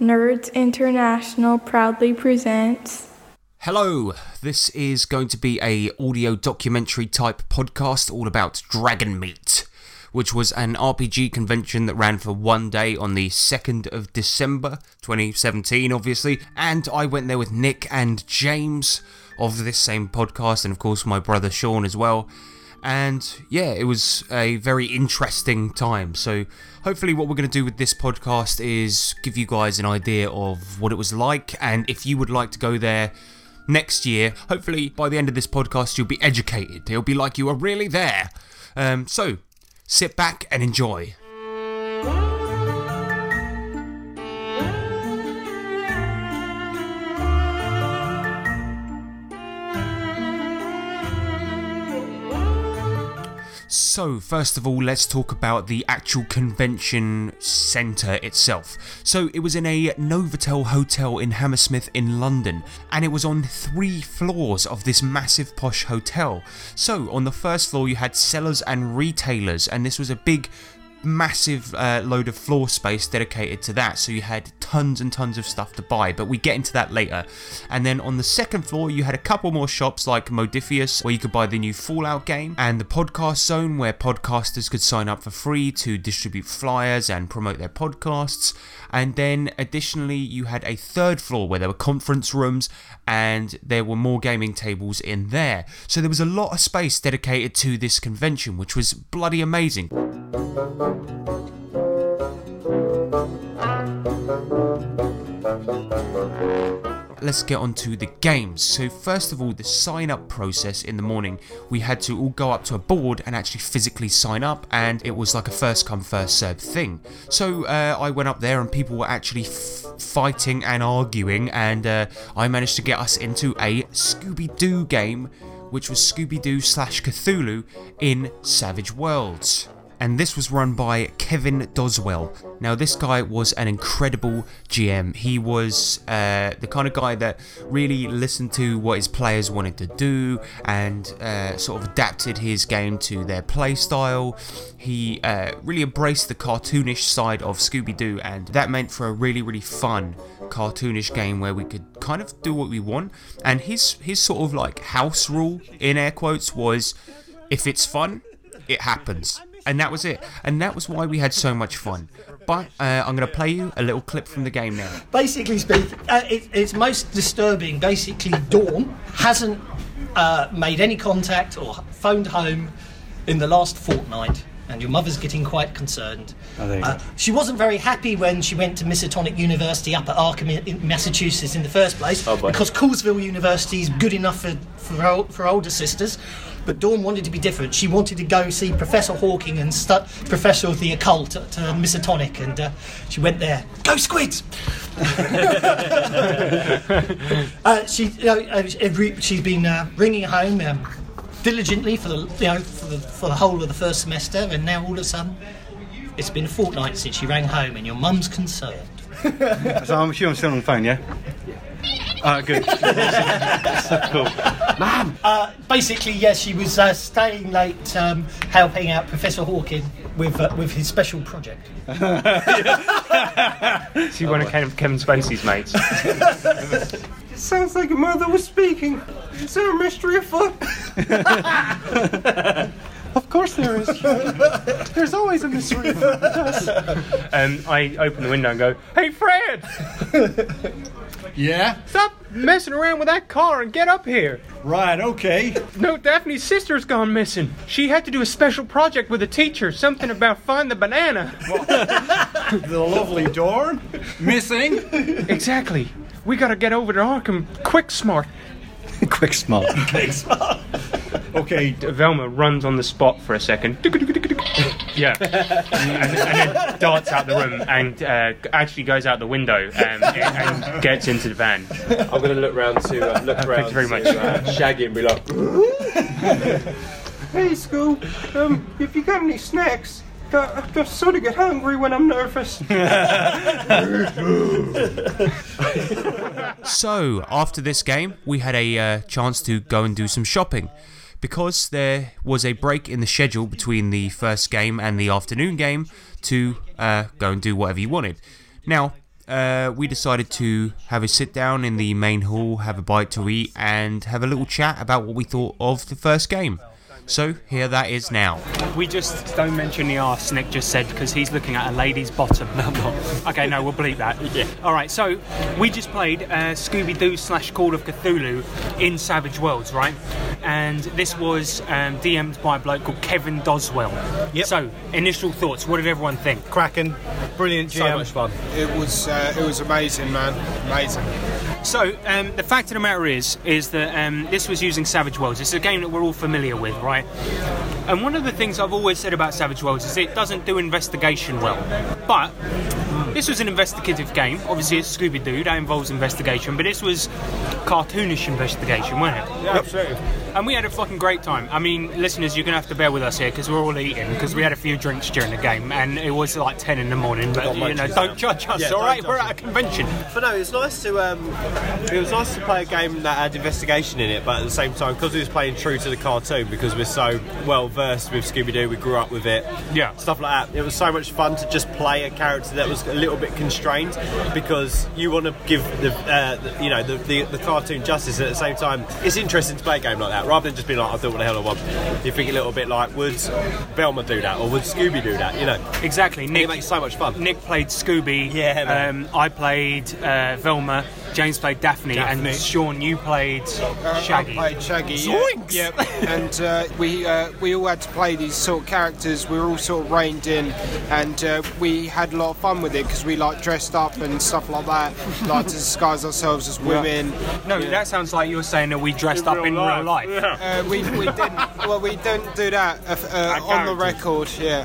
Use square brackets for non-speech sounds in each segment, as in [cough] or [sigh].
Nerds International proudly presents. Hello, this is going to be a audio documentary type podcast all about Dragon Meet, which was an RPG convention that ran for one day on the 2nd of December 2017, obviously, and I went there with Nick and James of this same podcast, and of course my brother Sean as well. And yeah, it was a very interesting time. So, hopefully, what we're going to do with this podcast is give you guys an idea of what it was like. And if you would like to go there next year, hopefully, by the end of this podcast, you'll be educated. It'll be like you are really there. Um, so, sit back and enjoy. So, first of all, let's talk about the actual convention centre itself. So, it was in a Novotel hotel in Hammersmith in London, and it was on three floors of this massive posh hotel. So, on the first floor, you had sellers and retailers, and this was a big massive uh, load of floor space dedicated to that, so you had tons and tons of stuff to buy, but we get into that later. And then on the second floor, you had a couple more shops like Modiphius, where you could buy the new Fallout game, and the podcast zone, where podcasters could sign up for free to distribute flyers and promote their podcasts. And then additionally, you had a third floor where there were conference rooms and there were more gaming tables in there. So there was a lot of space dedicated to this convention, which was bloody amazing. Let's get on to the games. So, first of all, the sign up process in the morning, we had to all go up to a board and actually physically sign up, and it was like a first come, first served thing. So, uh, I went up there, and people were actually f- fighting and arguing, and uh, I managed to get us into a Scooby Doo game, which was Scooby Doo slash Cthulhu in Savage Worlds and this was run by Kevin Doswell. Now, this guy was an incredible GM. He was uh, the kind of guy that really listened to what his players wanted to do and uh, sort of adapted his game to their play style. He uh, really embraced the cartoonish side of Scooby Doo, and that meant for a really, really fun cartoonish game where we could kind of do what we want. And his his sort of like house rule in air quotes was, if it's fun, it happens and that was it. And that was why we had so much fun. But uh, I'm going to play you a little clip from the game now. Basically speaking, uh, it, it's most disturbing. Basically, Dawn hasn't uh, made any contact or phoned home in the last fortnight. And your mother's getting quite concerned. Oh, there Uh, she wasn't very happy when she went to Miskatonic University up at Arkham in- in Massachusetts in the first place Oh, because Coolsville University is good enough for, for, for older sisters. But Dawn wanted to be different. She wanted to go see Professor Hawking and stu- Professor of the Occult at uh, Miskatonic, and uh, she went there. Go squids! [laughs] uh, she, you know, uh, every, she's been uh, ringing home um, diligently for the, you know, for the for the whole of the first semester, and now all of a sudden, it's been a fortnight since she rang home, and your mum's concerned. [laughs] So I'm sure I'm still on the phone, yeah? Ah, good. [laughs] so cool. Uh, basically, yes, she was uh, staying late, um, helping out Professor Hawking with uh, with his special project. [laughs] [laughs] She one of Kevin, Kevin Spacey's mates. Sounds like a mother was speaking. Is there a mystery afoot? of course there is. There's always a mystery afoot. Um, I open the window and go, "Hey, Fred, Yeah? stop messing around with that car and get up here." Right, okay. No, Daphne's sister's gone missing. She had to do a special project with a teacher, something about find the banana. The lovely Dorn. Missing. exactly. We gotta get over to Arkham quick, smart. [laughs] Quick smart. Okay, Velma runs on the spot for a second. [laughs] Yeah, and, and then darts out the room and uh, actually goes out the window um, and, and gets into the van. I'm going to look round to uh, look around you very to, much. uh, Shaggy and be like, hey, Scoob. Um, if you got any snacks, I, just sort of get hungry when I'm nervous. [laughs] So, after this game, we had a uh, chance to go and do some shopping. Because there was a break in the schedule between the first game and the afternoon game to uh, go and do whatever you wanted. Now, uh, we decided to have a sit down in the main hall, have a bite to eat, and have a little chat about what we thought of the first game. So here that is now. We just don't mention the arse, Nick just said, because he's looking at a lady's bottom. [laughs] Not. Okay, no, we'll bleep that. yeah. All right, so we just played uh, Scooby Doo slash Call of Cthulhu in Savage Worlds, right? And this was um, DM'd by a bloke called Kevin Doswell. Yep. So, initial thoughts. What did everyone think? Cracking, brilliant GM. So much fun. It was uh, it was amazing, man. Amazing. So um, the fact of the matter is, is that um, this was using Savage Worlds. It's a game that we're all familiar with, right? And one of the things I've always said about Savage Worlds is it doesn't do investigation well. But this was an investigative game. Obviously, it's Scooby Doo. That involves investigation, but this was cartoonish investigation, wasn't it? Yeah, absolutely. And we had a fucking great time. I mean, listeners, you're gonna have to bear with us here because we're all eating because we had a few drinks during the game, and it was like ten in the morning. But you know, don't judge us. Yeah, all right, we're at a convention. But no, it's nice to um, it was nice to play a game that had investigation in it, but at the same time, because we was playing true to the cartoon, because we're so well versed with Scooby Doo, we grew up with it, Yeah. stuff like that. It was so much fun to just play a character that was a little bit constrained, because you want to give the, uh, the you know the, the the cartoon justice. At the same time, it's interesting to play a game like that rather than just being like, I do what the hell I want. You think a little bit like, would Velma do that, or would Scooby do that? You know, Exactly. Nick it makes so much fun. Nick played Scooby. Yeah. Um, I played uh, Velma. James played Daphne, Daphne. and Sean, you played Uh, Shaggy. I played Shaggy. Yeah. Zoinks! Yep. and uh, we uh, we all had to play these sort of characters. We were all sort of reined in, and uh, we had a lot of fun with it because we like dressed up and stuff like that, like to disguise ourselves as women. no, that sounds like you're saying that we dressed up in real life. Uh, we, we didn't. Well, we don't do that uh, uh, on the record. Yeah.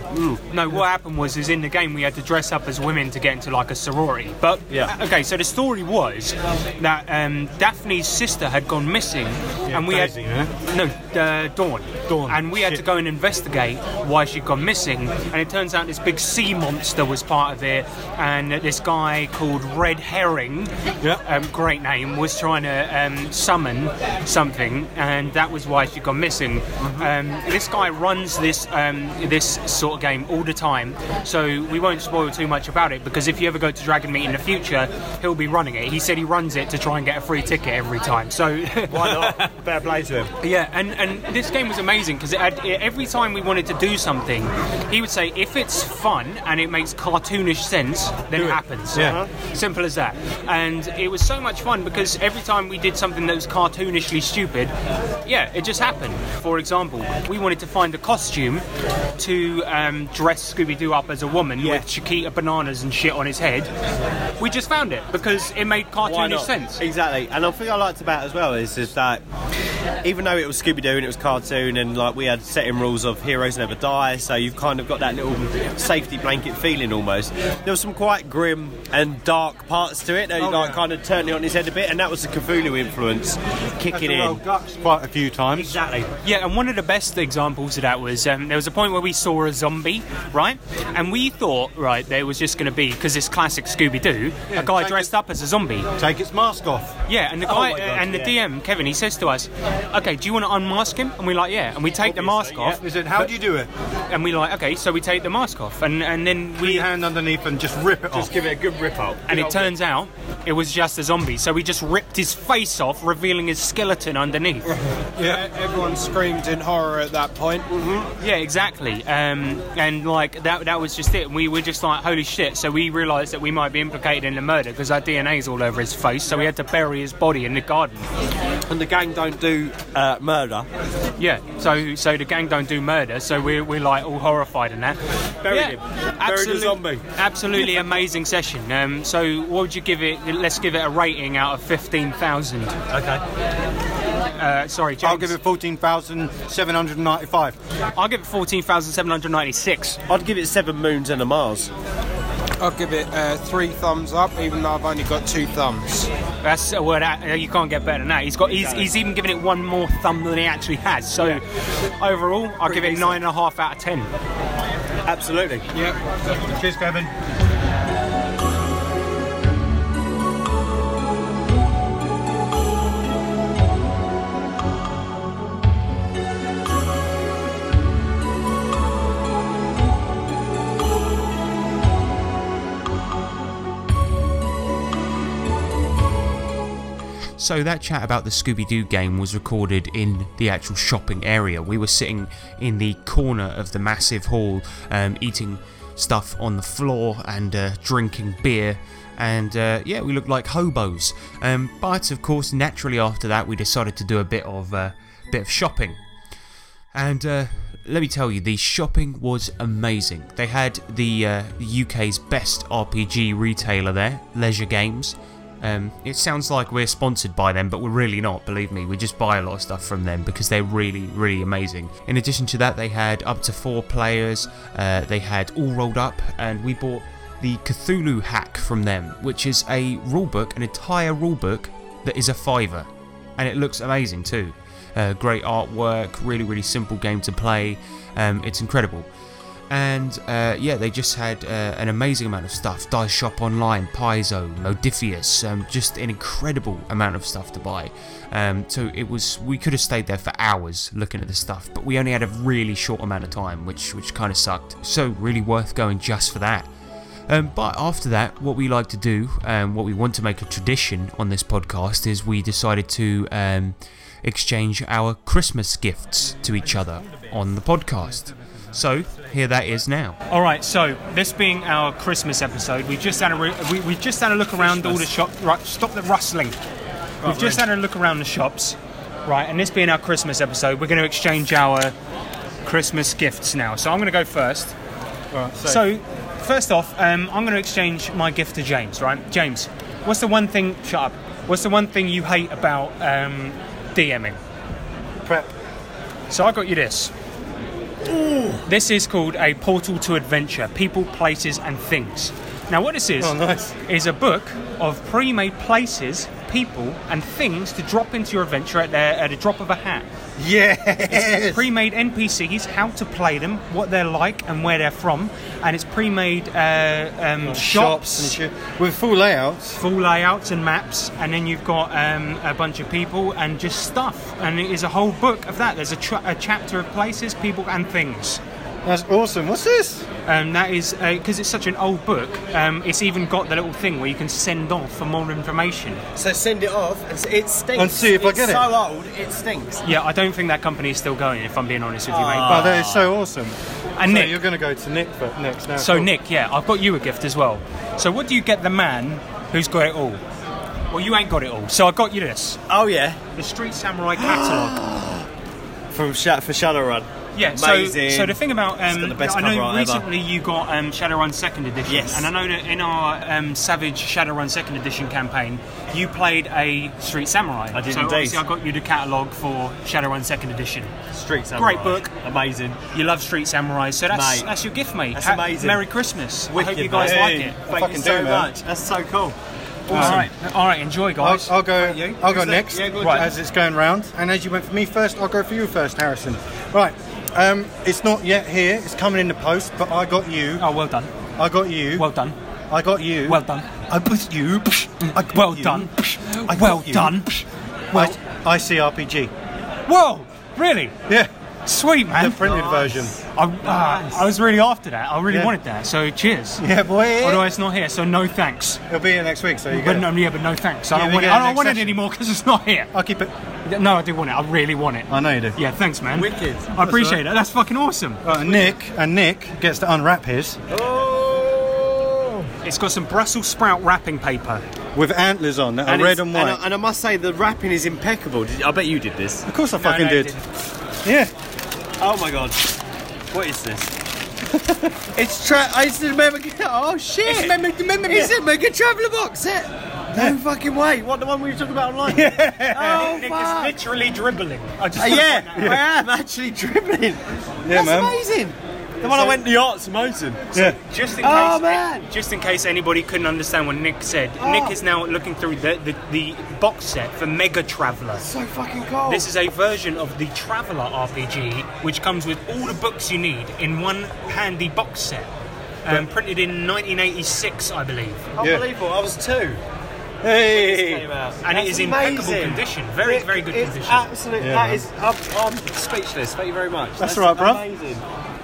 No, what happened was, is in the game we had to dress up as women to get into like a sorority. But Yeah. okay, so the story was that um, Daphne's sister had gone missing, and we Daisy, had no uh, Dawn. Dawn, and we had to go and investigate why she'd gone missing. And it turns out this big sea monster was part of it, and this guy called Red Herring, Yeah. um, great name, was trying to um, summon something, and that was why she'd gone missing. Um, this guy runs this um, this sort of game all the time, so we won't spoil too much about it because if you ever go to Dragon Meet in the future, he'll be running it. He said he runs it to try and get a free ticket every time. So [laughs] Why not? Fair play to him. yeah, and, and this game was amazing because it had, every time we wanted to do something, he would say, if it's fun and it makes cartoonish sense, then it, happens. Yeah. Simple as that. And it was so much fun because every time we did something that was cartoonishly stupid, yeah, it just happened. For example, we wanted to find a costume to um, dress Scooby Doo up as a woman Yeah. with Chiquita bananas and shit on his head. We just found it because it made Why not? sense. Exactly. And the thing I liked about it as well is, is that [laughs] even though it was Scooby Doo and it was cartoon and like we had setting rules of heroes never die, so you've kind of got that little safety blanket feeling almost. There was some quite grim and dark parts to it that Oh, like yeah. kind of turned it on its head a bit, and that was the Cthulhu influence kicking in. guts quite a few times. Exactly. Yeah, and one of the best examples of that was um, there was a point where we saw a zombie, right? And we thought, right, there was just going to be because it's classic Scooby Doo, Yeah, a guy dressed it- up as a zombie. Take its mask off. Yeah, and the Oh guy my God, and the. DM Kevin, he says to us, "Okay, do you want to unmask him?" And we're like, "Yeah." And we take the mask Obviously, off, He said, how do you do it? and we like, "Okay," so we take the mask off, and and then Put we your hand underneath and just rip it Just off. Just give it a good rip up. and it turns out it was just a zombie. So we just ripped his face off, revealing his skeleton underneath. [laughs] Yeah. Everyone screamed in horror at that point. Yeah, exactly. Um, and like that, that was just it. We were just like, holy shit. So we realised that we might be implicated in the murder because our DNA's all over his face. So we had to bury his body in the garden. And the gang don't do uh, murder. Yeah. So so the gang don't do murder. So we're, we're like all horrified in that. Buried yeah, him. Buried a zombie. Absolutely [laughs] amazing session. Um, so what would you give it? Let's give it a rating out of fifteen thousand. Okay. Uh, sorry, James. I'll give it 14,795. I'll give it fourteen thousand seven hundred ninety-six. I'd give it seven moons and a Mars. I'll give it uh, three thumbs up, even though I've only got two thumbs. That's a word that, uh, you can't get better than that. He's got he's, he's even given it one more thumb than he actually has. So overall, I'll give it nine and a half out of ten. Absolutely. Yep. Cheers, Kevin. So that chat about the Scooby Doo game was recorded in the actual shopping area. We were sitting in the corner of the massive hall, um, eating stuff on the floor and uh, drinking beer. And uh, yeah, we looked like hobos. Um, but of course, naturally after that, we decided to do a bit of uh, bit of shopping. And uh, let me tell you, the shopping was amazing. They had the uh, UK's best RPG retailer there, Leisure Games. Um, it sounds like we're sponsored by them, but we're really not, believe me. We just buy a lot of stuff from them because they're really, really amazing. In addition to that, they had up to four players, uh, they had all rolled up, and we bought the Cthulhu hack from them, which is a rulebook, an entire rulebook that is a fiver. And it looks amazing too. Uh, great artwork, really, really simple game to play. Um, it's incredible. And uh, yeah, they just had uh, an amazing amount of stuff. Dice Shop Online, Paizo, Modiphius, um, just an incredible amount of stuff to buy. Um, so it was, we could have stayed there for hours looking at the stuff, but we only had a really short amount of time, which which kind of sucked. So really worth going just for that. Um, but after that, what we like to do, um, what we want to make a tradition on this podcast, is we decided to um, exchange our Christmas gifts to each other on the podcast. So here that is now. All right, so this being our Christmas episode, we've just had a re- we, we've just had a look around all the shops. Right, stop the rustling. we've just had a look around the shops, right? And this being our Christmas episode, we're going to exchange our Christmas gifts now. So I'm going to go first. So, first off, um, I'm going to exchange my gift to James. Right, James, what's the one thing? Shut up. What's the one thing you hate about um, DMing? Prep. So I got you this. This is called a portal to adventure: people, places, and things. Now, what this is Oh, nice. is a book of pre-made places, people, and things to drop into your adventure at, their, at a drop of a hat. Yes. Pre-made NPCs, how to play them, what they're like, and where they're from, and it's pre-made uh, um, shops shops. shit with full layouts. Full layouts and maps, and then you've got um, a bunch of people and just stuff. And it is a whole book of that. There's a, tra- a chapter of places, people, and things. That's awesome. What's this? Um, that is because it's such an old book. Um, it's even got the little thing where you can send off for more information. So send it off, and it stinks. And see if I it's get it. so old, it stinks. Yeah, I don't think that company is still going. If I'm being honest with you, mate. Oh, that is so awesome. And so Nick, you're going to go to Nick for next now. So Cool. Nick, yeah, I've got you a gift as well. So what do you get the man who's got it all? Well, you ain't got it all. So I got you this: Oh yeah, the Street Samurai catalog. [gasps] from Sh- for Shadowrun. Yeah. So, Amazing. so the thing about um, the best I know cover art ever. recently you got um, Shadowrun Second Edition, Yes. and I know that in our um, Savage Shadowrun Second Edition campaign, you played a Street Samurai. I did so indeed. obviously I got you the catalog for Shadowrun Second Edition. Street Samurai. Great book. Amazing. You love Street Samurai, so that's Mate. that's your gift, mate. That's Ha- amazing. Merry Christmas. I hope you guys mate. like it. Thank fucking you so do, much. That's so cool. All right, all right. Enjoy, I'll, guys. I'll go. I'll go Who's next. next? Yeah, go Right. As it's going round, and as you went for me first, I'll go for you first, Harrison. Right. Um, it's not yet here. It's coming in the post, but I got you. Oh, well done. I got you. Well done. I got you. Well done. I got you. I got Well you. done. I Well got you. done. Well, ICRPG. Whoa! Really? Yeah, Sweet, man. the man. printed version. I, uh, I was really after that. I really Yeah. wanted that. So cheers. Yeah, boy. Although it's not here, so no thanks. It'll be here next week, so you But get no, it. yeah, but no thanks. I Yeah, don't want it. I don't want it anymore because it's not here. I'll keep it. No, I do want it. I really want it. I know you do. Yeah, thanks, man. Wicked. I appreciate it. That's fucking awesome. Right, and Nick and Nick gets to unwrap his Oh. It's got some Brussels sprout wrapping paper. with antlers on that are And red and white. And I, and I must say, the wrapping is impeccable. Did, I bet you did this. of course, I No, fucking no, did. didn't. Yeah. Oh my god. What is this? [laughs] it's tra- it's the Mega. Oh shit! It's Mega- Mega- It's a Mega Traveller box set. No fucking way. What the one we were talking about online? Oh Nick fuck. is literally dribbling. I just Uh, yeah, I am actually dribbling. Yeah, That's man. amazing. The one I went to the Arts Mountain. Yeah. Just in case, Oh, man. just in case anybody couldn't understand what Nick said, Oh. Nick is now looking through the, the, the box set for Mega Traveller. So fucking cool. This is a version of the Traveller RPG, which comes with all the books you need in one handy box set. Um, printed in 1986, I believe, unbelievable. I was two. Hey. And it That's is in impeccable condition. Very, very good it's condition. Absolute. Yeah, that man. is. I'm, I'm speechless. Thank you very much. That's right, bro. Amazing.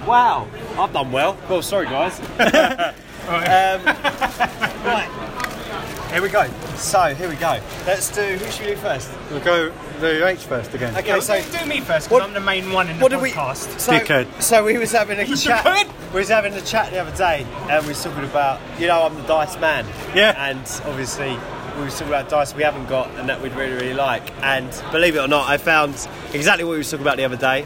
Wow, I've done well. Well, sorry guys. [laughs] um, right. Here we go. So here we go. Let's do. Who should we do first? We'll go the H first again. Okay, so do me first, What- because I'm the main one in the what did we? podcast. So, Dickhead. so we was having a chat. Dickhead? We was having a chat the other day, and we was talking about, you know, I'm the dice man. Yeah. And obviously, we was talking about dice we haven't got, and that we'd really, really like. And believe it or not, I found exactly what we was talking about the other day.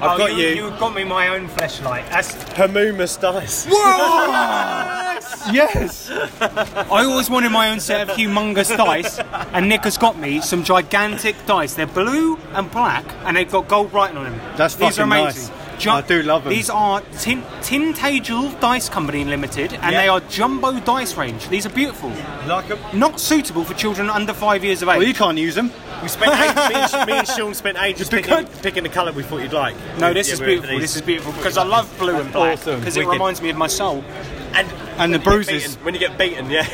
I've Oh, got you, You got me my own flashlight. That's. Hamumus dice. [laughs] Yes. [laughs] I always wanted my own set of humongous dice, and Nick has got me some gigantic dice. They're blue and black, and they've got gold writing on them. That's These are fucking amazing. nice. I do love 'em. These are Tin Tintagel Dice Company Limited, and Yeah. they are jumbo dice range. These are beautiful. Like 'em? Not suitable for children under five years of age. Well, you can't use them. [laughs] We spent eight, me, and, me and Sean spent ages picking, picking the colour we thought you'd like. no, this Yeah, is beautiful. This is beautiful because I love blue and black Awesome. because it reminds me of my soul. And, And the when you get bruises. beaten- when you get beaten, yeah.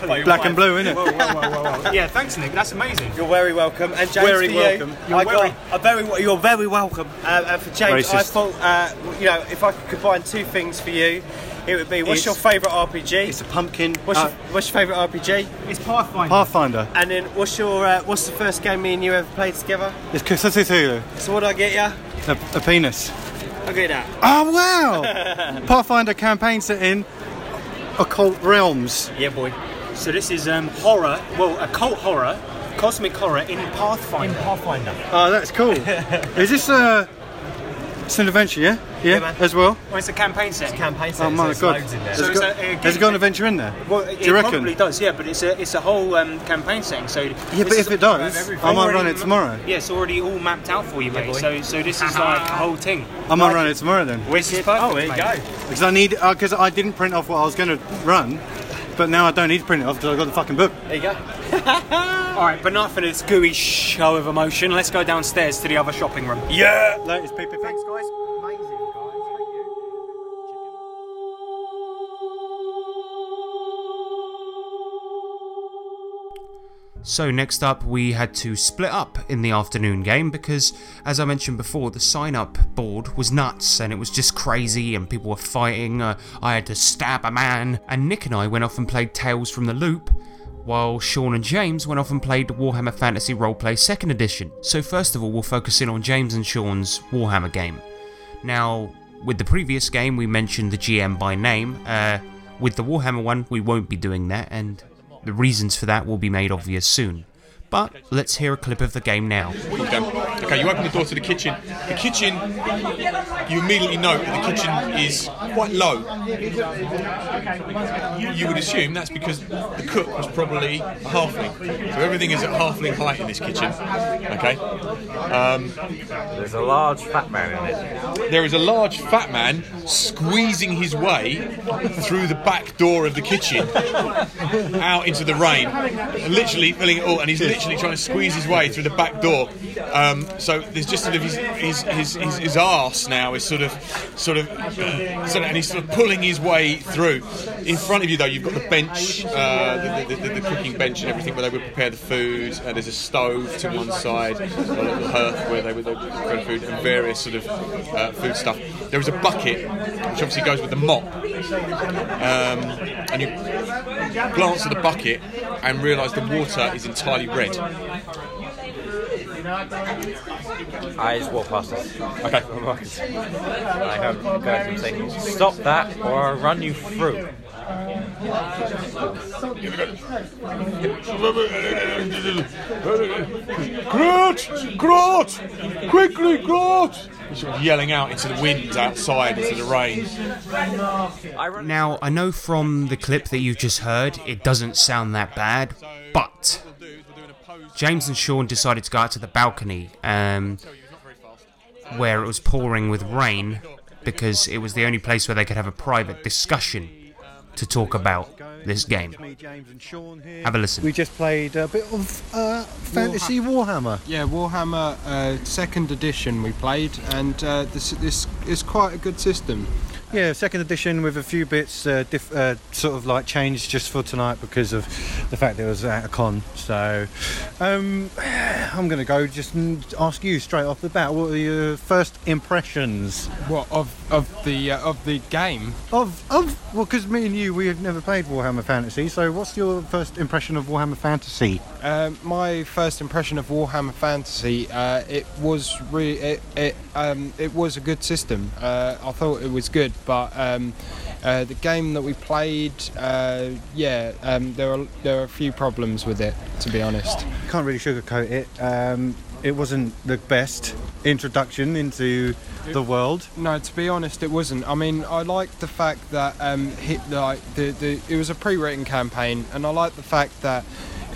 [laughs] By your Black wife. and blue, innit? Whoa, whoa, whoa, whoa, whoa. Yeah, thanks, Nick. That's amazing. You're very welcome, and James Very welcome. You, You're I very- got a very. You're very welcome. Uh, and for James, I thought, uh, you know, if I could combine two things for you, it would be what's It's- your favourite RPG? It's a pumpkin. What's, uh, your, what's your favourite RPG? It's Pathfinder. Pathfinder. And then what's your uh, what's the first game me and you ever played together? It's Call of Cthulhu. So what do I get you? A, a penis. I'll get that. Oh wow! [laughs] Pathfinder campaign set in occult realms. Yeah, boy. So this is um, horror, well, occult horror, cosmic horror in Pathfinder. In Pathfinder. Oh, that's cool. [laughs] Is this uh, it's an adventure? Yeah, yeah, man. as well. Well, it's a campaign set. Campaign set. Oh my there's god! loads in there. Has, So it got, a- a has it got an adventure in there? Well, it, Do you it reckon? probably does, yeah, but it's a it's a whole um, campaign setting. So Yeah, but if it does, I might run it tomorrow. Yeah, it's already all mapped out for you, mate. so so this is like [laughs] a whole thing. I might run it tomorrow then. This is perfect, Oh, there you mate. go. Because I need because I didn't print off what I was going to run, but now I don't need to print it off because I've got the fucking book. There you go. [laughs] All right, but not for this gooey show of emotion. Let's go downstairs to the other shopping room. Yeah. Latest people. Thanks, guys. So next up we had to split up in the afternoon game because as I mentioned before the sign up board was nuts and it was just crazy and people were fighting, uh, I had to stab a man and Nick and I went off and played Tales from the Loop while Sean and James went off and played Warhammer Fantasy Roleplay 2nd Edition. So first of all we'll focus in on James and Sean's Warhammer game. Now with the previous game we mentioned the GM by name, uh, with the Warhammer one we won't be doing that and the reasons for that will be made obvious soon. But let's hear a clip of the game now. Okay. okay, you open the door to the kitchen. The kitchen, you immediately note that the kitchen is quite low. You, you would assume that's because the cook was probably a halfling. So everything is at halfling height in this kitchen. Okay. Um, There's a large fat man in it. there is a large fat man squeezing his way through the back door of the kitchen out into the rain, literally filling it all, and he's literally trying to squeeze his way through the back door. Um, so there's just sort of his his, his, his, his arse now is sort of sort of, uh, sort of, and he's sort of pulling his way through. In front of you though, you've got the bench, uh, the, the, the, the cooking bench and everything where they would prepare the food. Uh, there's a stove to one side, a little hearth where they would prepare food, and various sort of uh, food stuff. There is a bucket, which obviously goes with the mop. Um, and you glance at the bucket and realise the water is entirely red. I just walk past us. Okay. [laughs] I have to him saying, "Stop that, or I'll run you through." Groot! Groot! Quickly, Groot! He's sort yelling out into the wind outside, into the rain. Now, I know from the clip that you've just heard, it doesn't sound that bad, but James and Sean decided to go out to the balcony, um, where it was pouring with rain, because it was the only place where they could have a private discussion to talk about this game. Me, James, and Sean here. Have a listen. We just played a bit of uh, fantasy Warhammer. Yeah, Warhammer uh, second edition we played, and uh, this this is quite a good system. Yeah, second edition with a few bits uh, diff- uh, sort of like changed just for tonight because of the fact that it was at a con. So, um, [sighs] I'm going to go just and ask you straight off the bat. What are your first impressions What of of the uh, of the game? of of? Well, because me and you, we have never played Warhammer Fantasy. So, what's your first impression of Warhammer Fantasy? Um, my first impression of Warhammer Fantasy, uh, it was re- it it, um, it was a good system. Uh, I thought it was good, but um, uh, the game that we played, uh, yeah, um, there are there are a few problems with it, to be honest. Can't really sugarcoat it. Um, it wasn't the best introduction into the world. No, to be honest, it wasn't. I mean, I liked the fact that um, hit like the, the it was a pre-written campaign, and I liked the fact that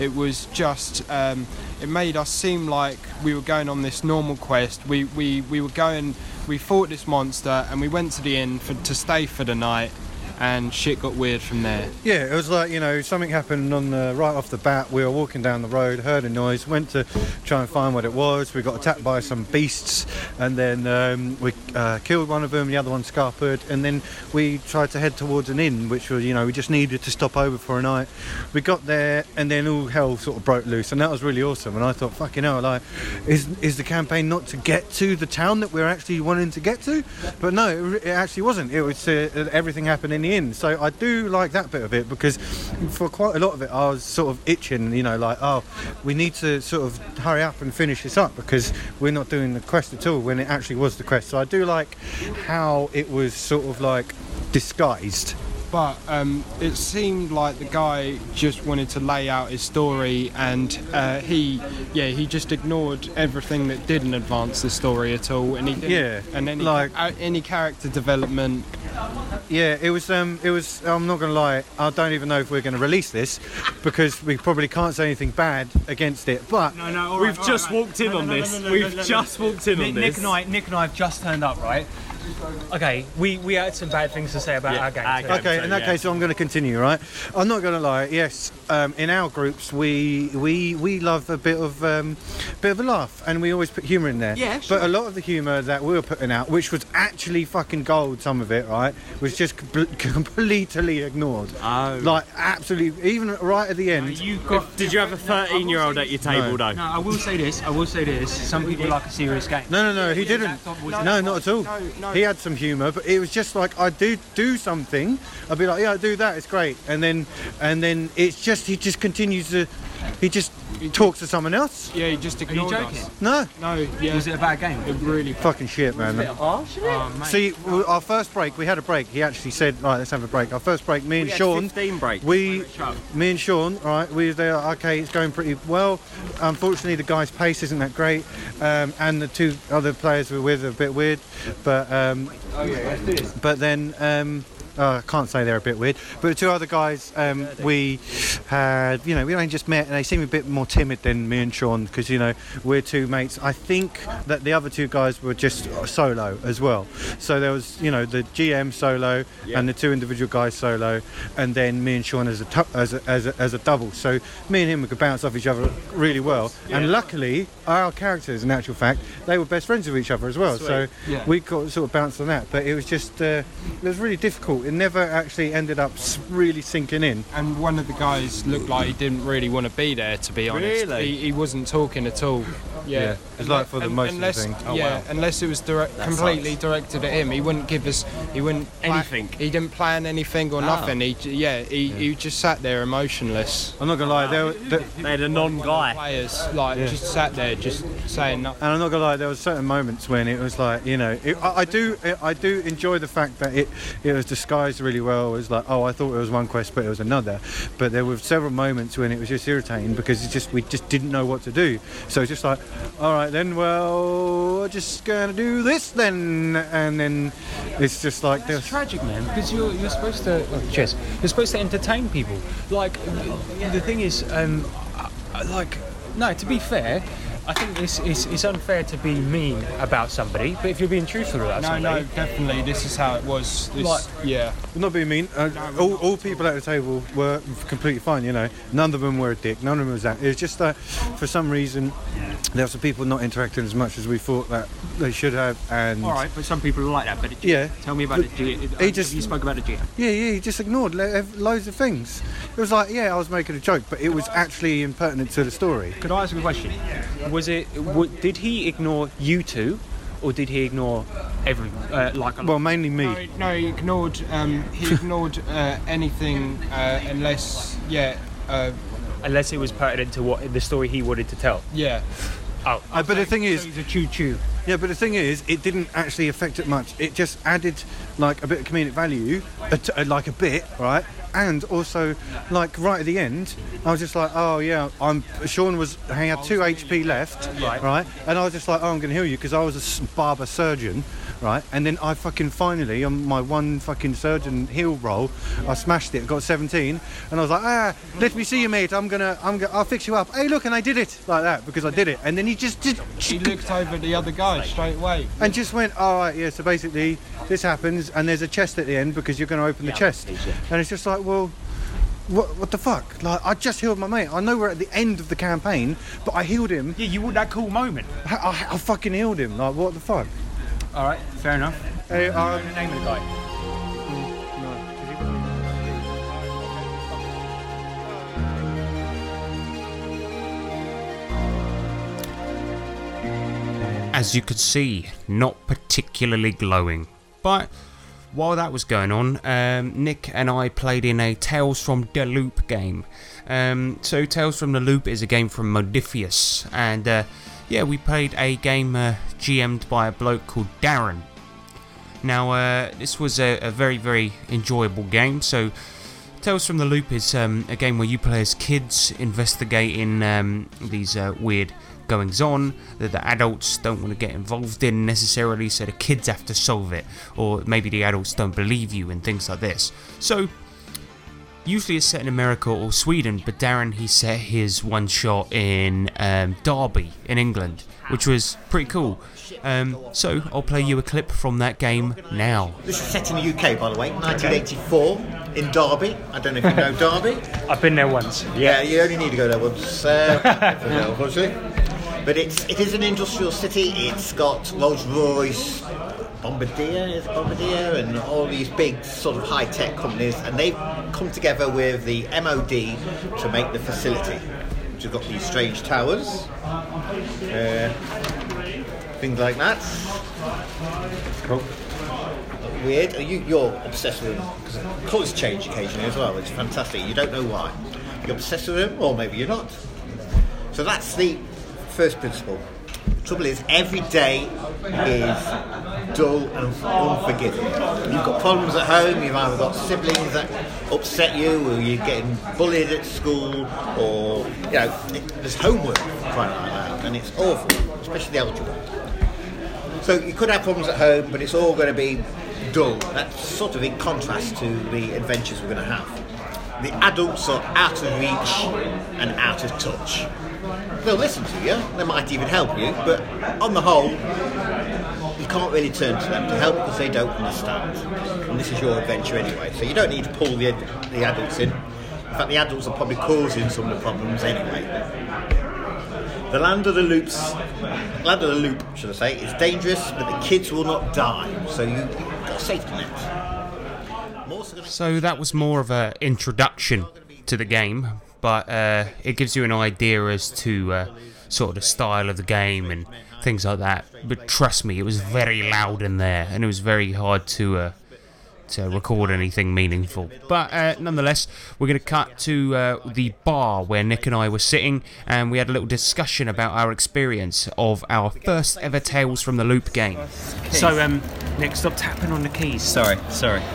it was just um, it made us seem like we were going on this normal quest. We we, we were going, we fought this monster, and we went to the inn for, to stay for the night, and shit got weird from there. Yeah, it was like you know something happened on the right off the bat. We were walking down the road, heard a noise, went to try and find what it was. We got attacked by some beasts, and then um, we uh, killed one of them. The other one scarpered, and then we tried to head towards an inn, which was you know we just needed to stop over for a night. We got there, and then all hell sort of broke loose, and that was really awesome. And I thought, fucking hell, like, is is the campaign not to get to the town that we're actually wanting to get to? But no, it, it actually wasn't. It was uh, everything happened in the inn. So I do like that bit of it because for quite a lot of it, I was sort of itching, you know, like, oh, we need to sort of hurry up and finish this up because we're not doing the quest at all when it actually was the quest. So I do like how it was sort of like disguised. But um, it seemed like the guy just wanted to lay out his story, and uh, he, yeah, he just ignored everything that didn't advance the story at all, and he didn't, Yeah, and any like- uh, any character development. Yeah, it was. Um, it was. I'm not going to lie. I don't even know if we're going to release this because we probably can't say anything bad against it. But No, no, all We've right, just all right. walked in No, on no, no, this. no, no, We've just walked in Nick, on Nick and I, Nick and I have just turned up, right? Okay, we, we had some bad things to say about Yeah, our game. our game. Okay, in that yeah. case, I'm going to continue, right? I'm not going to lie. Yes, um, in our groups, we we we love a bit of um, bit of a laugh, and we always put humour in there. Yeah, sure. But a lot of the humour that we were putting out, which was actually fucking gold, some of it, right, was just compl- [laughs] completely ignored. Oh. Like absolutely, even right at the end. You got. Did you have a 13 year old at your table, though? No, I will say this. I will say this. Some people like a serious game. No, no, no, he didn't. No, not at all. No, no. He had some humour, but it was just like I do do something. I'd be like, yeah, I do that. It's great, and then and then it's just he just continues to he just talks to someone else. Yeah, he just Are you ignored joking? us. No, No, yeah, Was it a bad game? it really. fucking shit, man. Oh, mate. See, w- our first break, we had a break. He actually said, "Right, let's have a break." Our first break, me and We had Sean, 15 breaks. we, me and Sean, right, we were there. Okay, it's going pretty well. Unfortunately, the guy's pace isn't that great, um, and the two other players we we're with are a bit weird. But um, but then. Um, I can't say they're a bit weird, but the two other guys um, we had, you know, we only just met and they seem a bit more timid than me and Sean because, you know, we're two mates. I think that the other two guys were just solo as well. So there was, you know, the GM solo and the two individual guys solo, and then me and Sean as a, tu- as a, as a, as a double. So me and him we could bounce off each other really well. And luckily, our characters, in actual fact, they were best friends with each other as well. So Yeah. we got sort of bounced on that. But it was just, uh, it was really difficult. It never actually ended up really sinking in. And one of the guys looked like he didn't really want to be there, to be honest. Really? He, he wasn't talking at all. Yeah. Yeah, it's like for the most of the thing. Oh, yeah, wow. unless it was direct, completely sucks. directed at him. He wouldn't give us, he wouldn't pla- Anything. He didn't plan anything or Ah. nothing. He, yeah, he, he just sat there emotionless. I'm not gonna lie, there, were- there, They had a non guy. Players like just sat there, just saying nothing. And I'm not gonna lie, there were certain moments when it was like, you know, it, I, I do, I do enjoy the fact that it, it was disguised really well. It was like, oh, I thought it was one quest, but it was another. But there were several moments when it was just irritating because it's just we just didn't know what to do. So it's just like, all right, then, well, we're just gonna do this then, and then it's just like It's this. tragic, man, because you're you're supposed to. Cheers. You're supposed to entertain people. Like the thing is, um, like no. To be fair, I think it's, it's it's unfair to be mean about somebody. But if you're being truthful about No, somebody, no, no, definitely. This is how it was. This, Like- yeah. Not being mean. Uh, all, all people at the table were completely fine. You know, none of them were a dick. None of them was that. It was just that for some reason there were some people not interacting as much as we thought that they should have. And all right. But some people are like that. But it, Yeah. tell me about it. G. He just- you spoke about the GM. yeah, yeah, he just ignored lo- loads of things. It was like, yeah, I was making a joke, but it was actually impertinent to the story. Could I ask you a question? Was was it? W- did he ignore you two, or did he ignore everyone? Uh, like a Well, mainly me. No, no, he ignored. Um, he [laughs] ignored uh, anything uh, unless, yeah, uh, unless it was pertinent to what the story he wanted to tell. yeah. Oh, Uh, but the thing is, he's a choo choo. Yeah, but the thing is, it didn't actually affect it much. It just added like a bit of comedic value, a t- uh, like a bit, right? And also, like right at the end, I was just like, oh yeah, I'm. Sean was he had two HP left, Right. And I was just like, oh, I'm going to heal you because I was a barber surgeon, right? And then I fucking finally on my one fucking surgeon heal roll, I smashed it, got 17, and I was like, ah, let me see you, mate. I'm gonna, I'm gonna, I'll fix you up. Hey, look, and I did it like that because I did it. And then he just did. He looked over the other guy straight away. And just went, all right, yeah. So basically, this happens, and there's a chest at the end because you're going to open the chest, and it's just like, well, what, what the fuck? Like, I just healed my mate. I know we're at the end of the campaign, but I healed him. Yeah, you want that cool moment. I, I, I fucking healed him. Like, what the fuck? All right, fair enough. Hey, You know um, the name of the guy. As you could see, not particularly glowing. But while that was going on, um, Nick and I played in a Tales from the Loop game. Um, so, Tales from the Loop is a game from Modiphius, and uh, yeah, we played a game uh, GM'd by a bloke called Darren. Now, uh, this was a, a very, very enjoyable game. So, Tales from the Loop is um, a game where you play as kids investigating um, these uh, weird goings on that the adults don't want to get involved in necessarily, so the kids have to solve it, or maybe the adults don't believe you and things like this. So, usually it's set in America or Sweden, but Darren he set his one shot in um, Derby in England, which was pretty cool. Um, so I'll play you a clip from that game now. This is set in the UK, by the way, 1984 in Derby. I don't know if you know [laughs] Derby. I've been there once. Yeah, you only need to go there once, uh, [laughs] unfortunately. But it's it is an industrial city. It's got Rolls Royce, Bombardier, is Bombardier, and all these big sort of high tech companies, and they've come together with the MOD to make the facility. Which has got these strange towers, uh, things like that. Cool. Weird. You, you're obsessed with them because colours change occasionally as well. It's fantastic. You don't know why. You're obsessed with them, or maybe you're not. So that's the first principle. The trouble is, every day is dull and unforgiving. You've got problems at home, you've either got siblings that upset you, or you're getting bullied at school, or, you know, it, there's homework, quite like that, and it's awful, especially the algebra. So you could have problems at home, but it's all going to be dull. That's sort of in contrast to the adventures we're going to have. The adults are out of reach and out of touch. They'll listen to you, they might even help you, but on the whole, you can't really turn to them to help because they don't understand. And this is your adventure anyway, so you don't need to pull the, the adults in. In fact, the adults are probably causing some of the problems anyway. The land of the loops, land of the loop, should I say, is dangerous, but the kids will not die. So you, you've got a safety net. So that was more of an introduction to the game, but uh, it gives you an idea as to uh, sort of the style of the game and things like that. But trust me, it was very loud in there, and it was very hard to uh, to record anything meaningful. But uh, nonetheless, we're going to cut to uh, the bar where Nick and I were sitting, and we had a little discussion about our experience of our first ever Tales from the Loop game. So, um, Nick, stop tapping on the keys. Sorry, sorry. [laughs]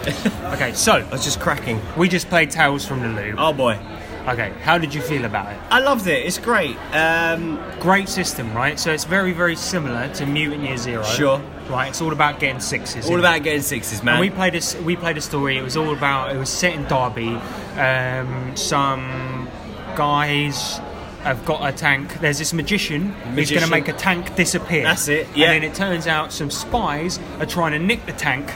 Okay, so I was just cracking. we just played Tales from the Loop. Oh boy. Okay, how did you feel about it? I loved it. It's great. Um, Great system, right? So it's very, very similar to Mutant Year Zero. Sure. Right, it's all about getting sixes. all isn't about it? getting sixes, And man. we played a s- we played a story. It was all about. It was set in Derby. Um, some guys have got a tank. There's this magician, who's going Magician. to make a tank disappear. That's it, yeah. And then it turns out some spies are trying to nick the tank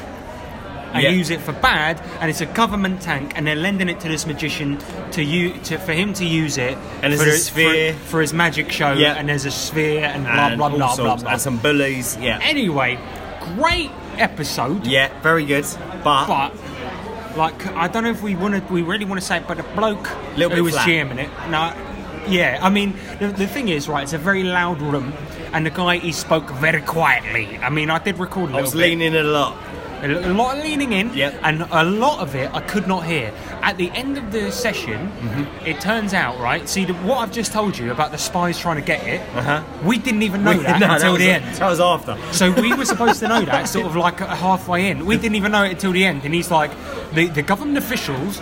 and Yeah. use it for bad. And it's a government tank, and they're lending it to this magician to you to for him to use it. And there's for a his- sphere. for, for his magic show. Yeah. And there's a sphere and blah and blah blah blah sorts, blah. and some bullies. Yeah. Anyway, great episode. Yeah, very good. But, But like, I don't know if we want to, we really want to say, it, but the bloke Little who was flat. GMing it, no, Yeah, I mean, the, the thing is, right, it's a very loud room, and the guy, he spoke very quietly. I mean, I did record a I was bit. leaning a lot. A lot of leaning in, and a lot of it I could not hear. At the end of the session, Mm-hmm. it turns out, right? See, the, what I've just told you about the spies trying to get it, we didn't even know Uh-huh. We- that no, until was the a- end. that was after. So we were supposed to know that sort of like halfway in. We [laughs] didn't even know it until the end. And he's like, the, the government officials.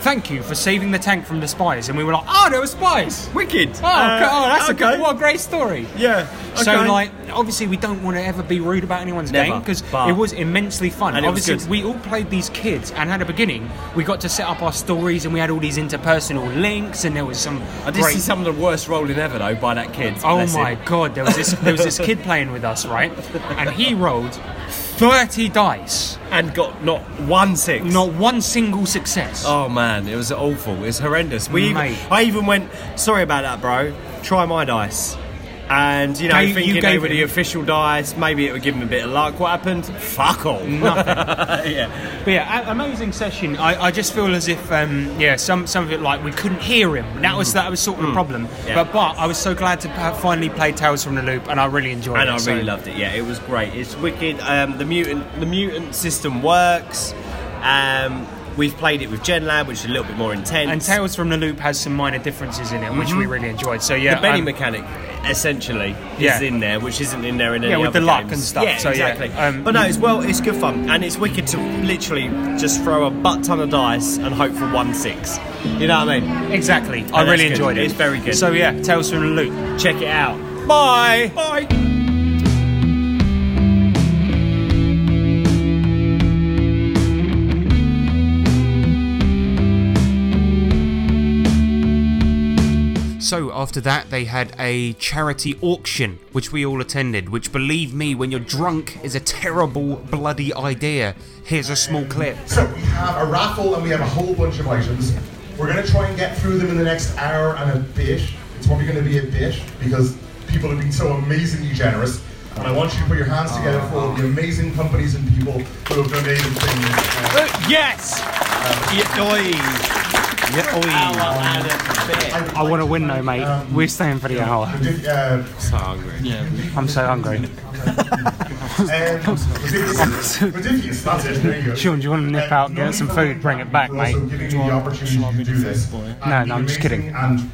Thank you for saving the tank from the spies, and we were like, "Oh, there were spies! Wicked! Oh, Uh, oh that's a good, what a great story!" Yeah. So, like, obviously, we don't want to ever be rude about anyone's Never, game because it was immensely fun. And it was obviously, we all played these kids, and at the beginning, we got to set up our stories, and we had all these interpersonal links, and there was some. I did great- see some of the worst rolling ever though by that kid. Oh my him. god, there was this there was this [laughs] kid playing with us, right? And he rolled thirty dice and got not one six. Not one single success. Oh man, it was awful. It was horrendous. We even, Mate. I even went, sorry about that, bro. Try my dice. And you know, Gave- you thinking they gave were the official dice, maybe it would give him a bit of luck. What happened? Fuck all. Nothing. [laughs] yeah. But yeah, a- amazing session. I, I just feel as if um, yeah, some some of it like we couldn't hear him. That was that was sort of the Mm. problem. Yeah. But but I was so glad to have finally play Tales from the Loop, and I really enjoyed and it. And I so- really loved it. Yeah, it was great. It's wicked. Um, the mutant, the mutant system works. Um, we've played it with Gen Lab, which is a little bit more intense. And Tales from the Loop has some minor differences in it, which Mhm. we really enjoyed. So yeah, the Benny um, mechanic essentially Yeah. is in there, which isn't in there in any Yeah, with other the luck games. and stuff, Yeah, so yeah, exactly. um, but no, it's well, it's good fun, and it's wicked to literally just throw a butt ton of dice and hope for one six. You know what I mean? Exactly. And I really good. enjoyed it. It's very good. So yeah, Tales from the Loop. Check it out. Bye. Bye. So after that, they had a charity auction, which we all attended. Which, believe me, when you're drunk, is a terrible bloody idea. Here's a small clip. So we have a raffle and we have a whole bunch of items. We're going to try and get through them in the next hour and a bit. It's probably going to be a bit because people have been so amazingly generous. And I want you to put your hands together for all the amazing companies and people who have donated things. Uh, yes! I want to win though, mate. We're staying for the hour. Uh, so hungry. Yeah. I'm so hungry. um, ridiculous. ridiculous. That's it. There you go. Sean, do you want to nip out, get some food, bring it back, mate? Also giving me the opportunity to do this. No, no, I'm just kidding. And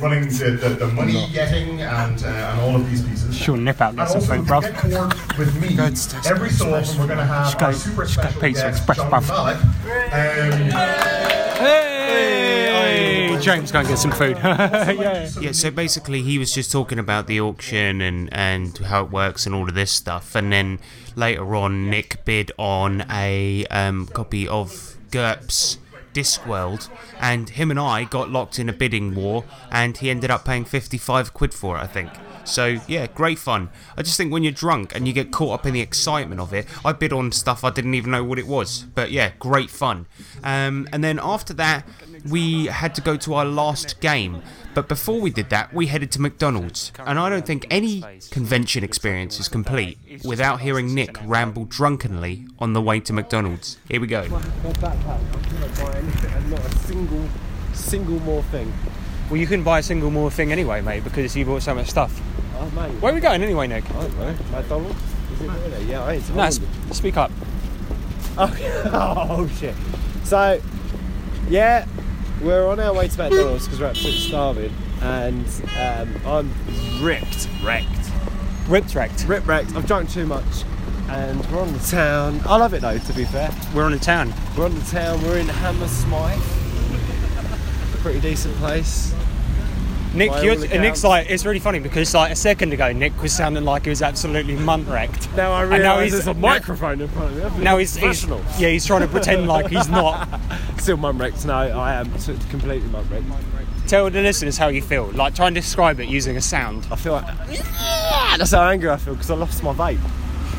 running the, the, the money getting and, uh, and all of these pieces. Sean, nip out, get some food, bruv. to get to work with me, every so often we're going to have Just go- our super special Pizza guest, Express, John. Malik. Um, Hey, James, go and get some food. [laughs] yeah. Yeah, so basically he was just talking about the auction and, and how it works and all of this stuff. And then later on, Nick bid on a um, copy of GURPS Discworld, and him and I got locked in a bidding war, and he ended up paying 55 quid for it, I think. So, yeah, great fun. I just think when you're drunk and you get caught up in the excitement of it, I bid on stuff I didn't even know what it was. But yeah, great fun. Um, and then after that, we had to go to our last game. But before we did that, we headed to McDonald's. And I don't think any convention experience is complete without hearing Nick ramble drunkenly on the way to McDonald's. Here we go. not a single, single more thing. Well, you couldn't buy a single more thing anyway, mate, because you bought so much stuff. Oh mate. Where are we going anyway, Nick? I don't know. McDonald's? Is it really? Yeah, I ain't No, speak up. Oh, [laughs] oh shit. So, yeah, we're on our way to McDonald's because we're absolutely starving, and um, I'm ripped, wrecked, ripped, wrecked, ripped, wrecked. I've drunk too much, and we're on the town. I love it though. To be fair, we're on the town. We're on the town. We're in Hammersmith. Pretty decent place. Nick, you're, Nick's like, it's really funny because like a second ago, Nick was sounding like he was absolutely munt wrecked. Now I now realise he's- there's a microphone in front of me. Now he's, he's yeah, he's trying to pretend like he's not. [laughs] Still mum wrecked. No, I am completely mum wrecked. Tell the listeners how you feel. Like, try and describe it using a sound. I feel like [laughs] that's how angry I feel because I lost my vape.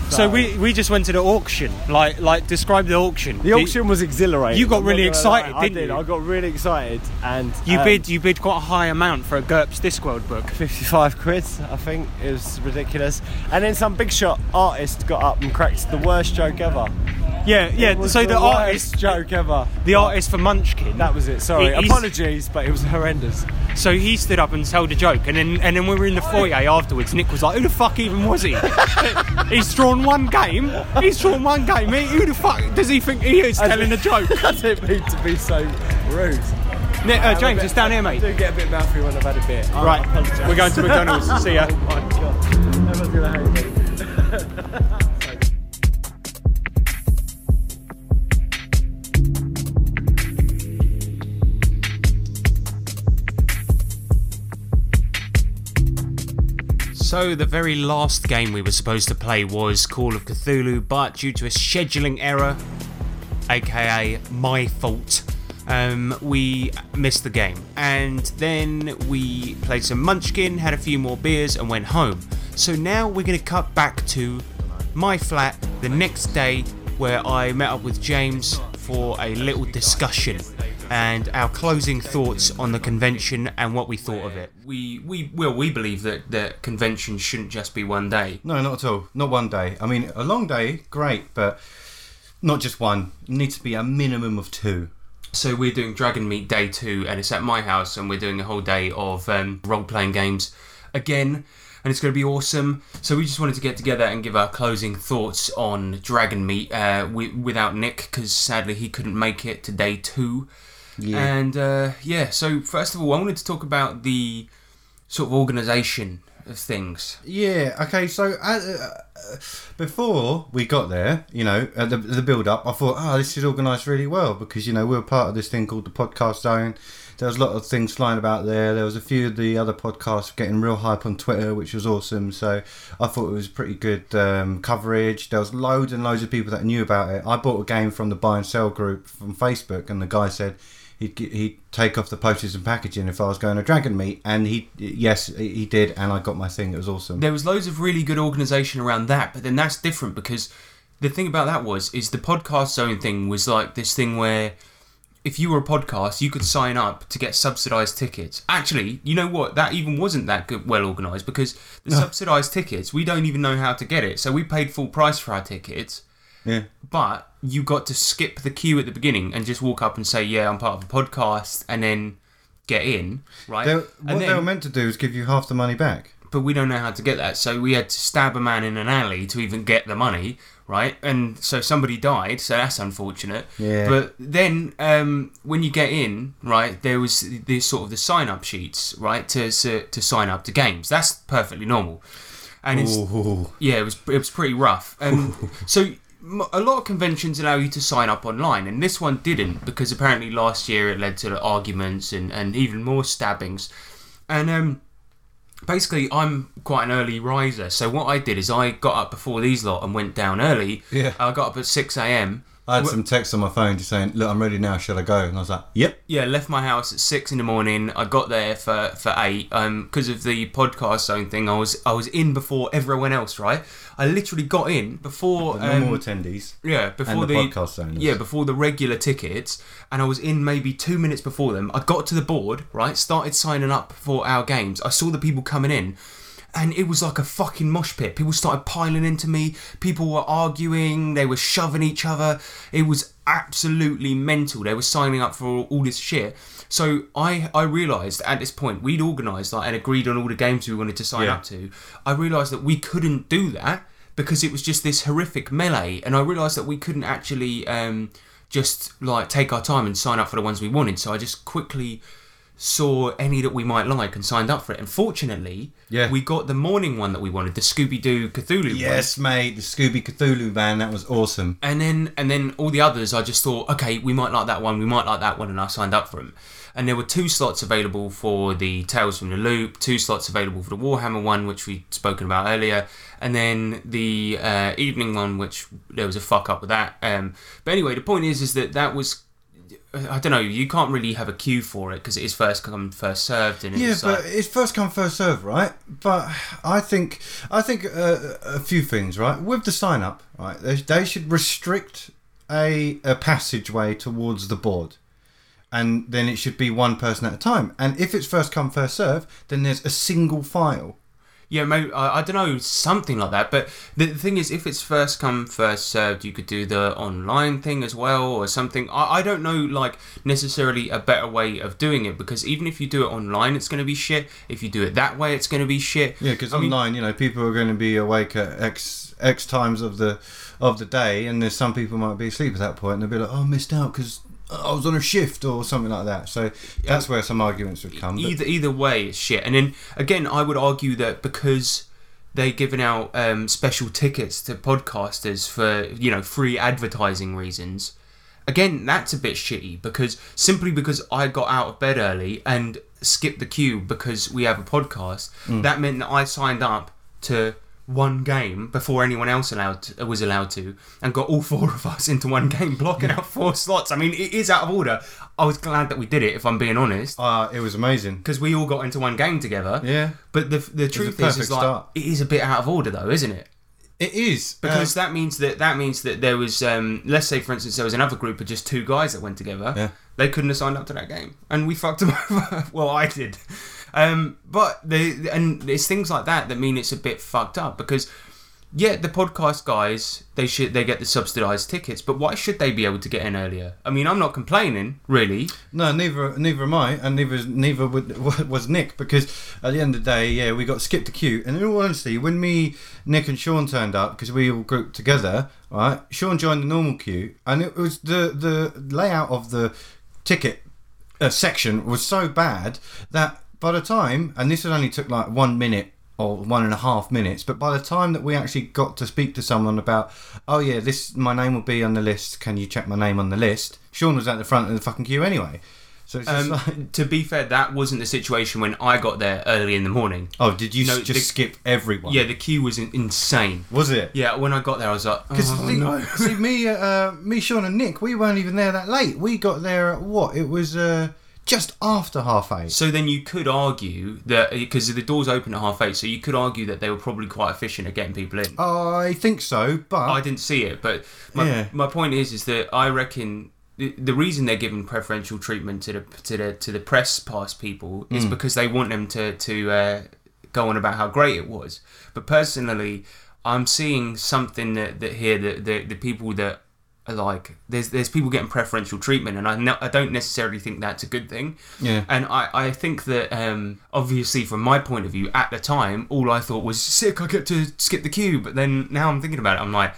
So we, we just went to the auction. Like like describe the auction. The auction was exhilarating. You got I'm really excited, lie. didn't I did. you? I got really excited, and You um, bid you bid quite a high amount for a GURPS Discworld book. 55 quid, I think. It was ridiculous. And then some big shot artist got up and cracked the worst joke ever. Yeah, yeah. So the, the artist joke ever. The artist for Munchkin. That was it. Sorry, He- apologies, but it was horrendous. So he stood up and told a joke, and then and then we were in the foyer afterwards. Nick was like, "Who the fuck even was he? [laughs] He's drawn one game. He's drawn one game. Who the fuck does he think he is telling a joke?" I didn't mean to be so rude. Nick, uh, I'm James, bit- it's down here, mate. I do get a bit mouthy when I've had a. I Right, we're going to McDonald's. [laughs] See ya. Oh my god. Everyone's gonna hate me. [laughs] So, the very last game we were supposed to play was Call of Cthulhu, but due to a scheduling error, aka my fault, um, we missed the game. And then we played some Munchkin, had a few more beers, and went home. So now we're going to cut back to my flat the next day where I met up with James for a little discussion and our closing thoughts on the convention and what we thought of it. We we well we believe that that convention shouldn't just be one day. No, not at all. Not one day. I mean, a long day, great, but not just one. It needs to be a minimum of two. So we're doing Dragonmeet Day Two, and it's at my house, and we're doing a whole day of um, role-playing games again, and it's going to be awesome. So we just wanted to get together and give our closing thoughts on Dragonmeet uh, wi- without Nick, because sadly he couldn't make it to Day Two. Yeah. And uh, yeah, so first of all, I wanted to talk about the sort of organisation of things. Yeah. Okay. So uh, uh, before we got there, you know, at the, the build up, I thought, oh, this is organised really well because you know we were part of this thing called the podcast zone. There was a lot of things flying about there. There was a few of the other podcasts getting real hype on Twitter, which was awesome. So I thought it was pretty good um, coverage. There was loads and loads of people that knew about it. I bought a game from the buy and sell group from Facebook, and the guy said he'd he'd take off the posters and packaging if I was going to Dragonmeet, and he yes he did, and I got my thing. It was awesome. There was loads of really good organisation around that, but then that's different because the thing about that was is the podcast zone thing was like this thing where if you were a podcast, you could sign up to get subsidised tickets. Actually, you know what? That even wasn't that good, well organised because the [laughs] No. subsidised tickets, we don't even know how to get it. So we paid full price for our tickets, Yeah. but you got to skip the queue at the beginning and just walk up and say, "Yeah, I'm part of a podcast," and then get in, right? They, And what they then- were meant to do is give you half the money back. but we don't know how to get that. So we had to stab a man in an alley to even get the money, right? And so somebody died, so that's unfortunate. Yeah. But then um, when you get in, right, there was this sort of the sign up sheets, right, to, to to sign up to games. That's perfectly normal. And it's Ooh. yeah, it was it was pretty rough. Um, [laughs] so a lot of conventions allow you to sign up online, and this one didn't because apparently last year it led to arguments and, and even more stabbings. And um, basically, I'm quite an early riser, so what I did is I got up before these lot and went down early. Yeah. I got up at six a.m. I had some text on my phone just saying, "Look, I'm ready now. Shall I go?" And I was like, "Yep." Yeah, left my house at six in the morning. I got there for for eight. Um, because of the podcast zone thing, I was I was in before everyone else. Right, I literally got in before The normal um, attendees. Yeah, before and the, podcast owners. Yeah, before the regular tickets, and I was in maybe two minutes before them. I got to the board, right? Started signing up for our games. I saw the people coming in, and it was like a fucking mosh pit. People started piling into me. People were arguing. They were shoving each other. It was absolutely mental. They were signing up for all, all this shit. So I I realised at this point we'd organised like and agreed on all the games we wanted to sign Yeah. up to. I realised that we couldn't do that because it was just this horrific melee, and I realised that we couldn't actually um, just like take our time and sign up for the ones we wanted. So I just quickly saw any that we might like and signed up for it. And fortunately, Yeah. we got the morning one that we wanted, the Scooby Doo Cthulhu one. Yes, mate. The Scooby Cthulhu man. That was awesome. And then and then all the others, I just thought, okay, we might like that one, we might like that one, and I signed up for them. And there were two slots available for the Tales from the Loop, two slots available for the Warhammer one, which we'd spoken about earlier, and then the uh, evening one, which there was a fuck up with that. Um, but anyway, the point is, is that that was. I don't know. You can't really have a queue for it because it is first come, first served, and Yeah, it's but like, it's first come first serve, right? But I think I think uh, a few things, right? With the sign up, right? They, they should restrict a a passageway towards the board, and then it should be one person at a time. And if it's first come first serve, then there's a single file. Yeah, maybe I, I don't know something like that. But the, the thing is, if it's first come first served, you could do the online thing as well or something. I, I don't know like necessarily a better way of doing it because even if you do it online, it's going to be shit. If you do it that way, it's going to be shit. Yeah, because I mean- online, you know, people are going to be awake at x x times of the of the day, and there's some people might be asleep at that point, and they'll be like, "Oh, I missed out because I was on a shift or something like that." So that's where some arguments would come. either either way it's shit and then again i would argue that because they're giving out um, special tickets to podcasters for you know free advertising reasons again that's a bit shitty because simply because i got out of bed early and skipped the queue because we have a podcast Mm. that meant that i signed up to one game before anyone else allowed to, was allowed to and got all four of us into one game blocking out four slots. I mean it is out of order. I was glad that we did it if i'm being honest. Uh, it was amazing. Because we all got into one game together. Yeah. but the the truth is, perfect is like start. it is a bit out of order though isn't it? It is. Because uh, that means that that means that there was um, let's say for instance there was another group of just two guys that went together. Yeah. they couldn't have signed up to that game. And we fucked them [laughs] over. Well i did um, but the and it's things like that that mean it's a bit fucked up because yeah the podcast guys they should they get the subsidized tickets but why should they be able to get in earlier i mean i'm not complaining really No, neither neither am I, and neither neither would, [laughs] was Nick because at the end of the day, yeah, we got skipped a queue. And in all honesty, when me, Nick, and Sean turned up because we all grouped together, right? Sean joined the normal queue, and it was the the layout of the ticket uh, section was so bad that by the time, and this had only took like one minute or one and a half minutes, but by the time that we actually got to speak to someone about, oh yeah, this my name will be on the list. Can you check my name on the list? Sean was at the front of the fucking queue anyway. So it's um, like, [laughs] to be fair, that wasn't the situation when I got there early in the morning. oh, did you No, just the- skip everyone? Yeah, the queue was in- insane. was it? Yeah, when I got there, I was like, Because oh, see, no. see, me, uh, me, Sean, and Nick, we weren't even there that late. We got there at what? It was uh, just after half eight. So then you could argue that because the doors open at half eight, so you could argue that they were probably quite efficient at getting people in. I think so, but I didn't see it, but my, Yeah. my point is, is that I reckon the, the reason they're giving preferential treatment to the to the to the press pass people is Mm. because they want them to to uh, go on about how great it was. But personally, I'm seeing something that, that here that the the people that like there's there's people getting preferential treatment, and I no, I don't necessarily think that's a good thing. Yeah. And I, I think that um, obviously from my point of view at the time, all I thought was sick. I get to skip the queue, but then now I'm thinking about it, I'm like,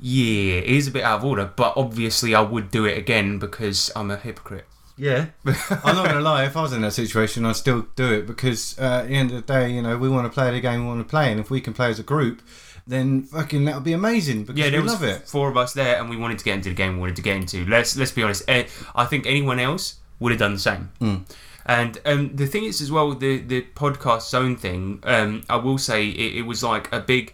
yeah, it is a bit out of order. But obviously, I would do it again because I'm a hypocrite. Yeah, [laughs] I'm not gonna lie. If I was in that situation, I'd still do it because uh, at the end of the day, you know, we want to play the game we want to play, and if we can play as a group, then fucking that would be amazing because Yeah, we love it. four of us there, and we wanted to get into the game. We wanted to get into. Let's let's be honest. eh, I think anyone else would have done the same. Mm. And um, the thing is, as well, the the podcast zone thing. Um, I will say it, it was like a big.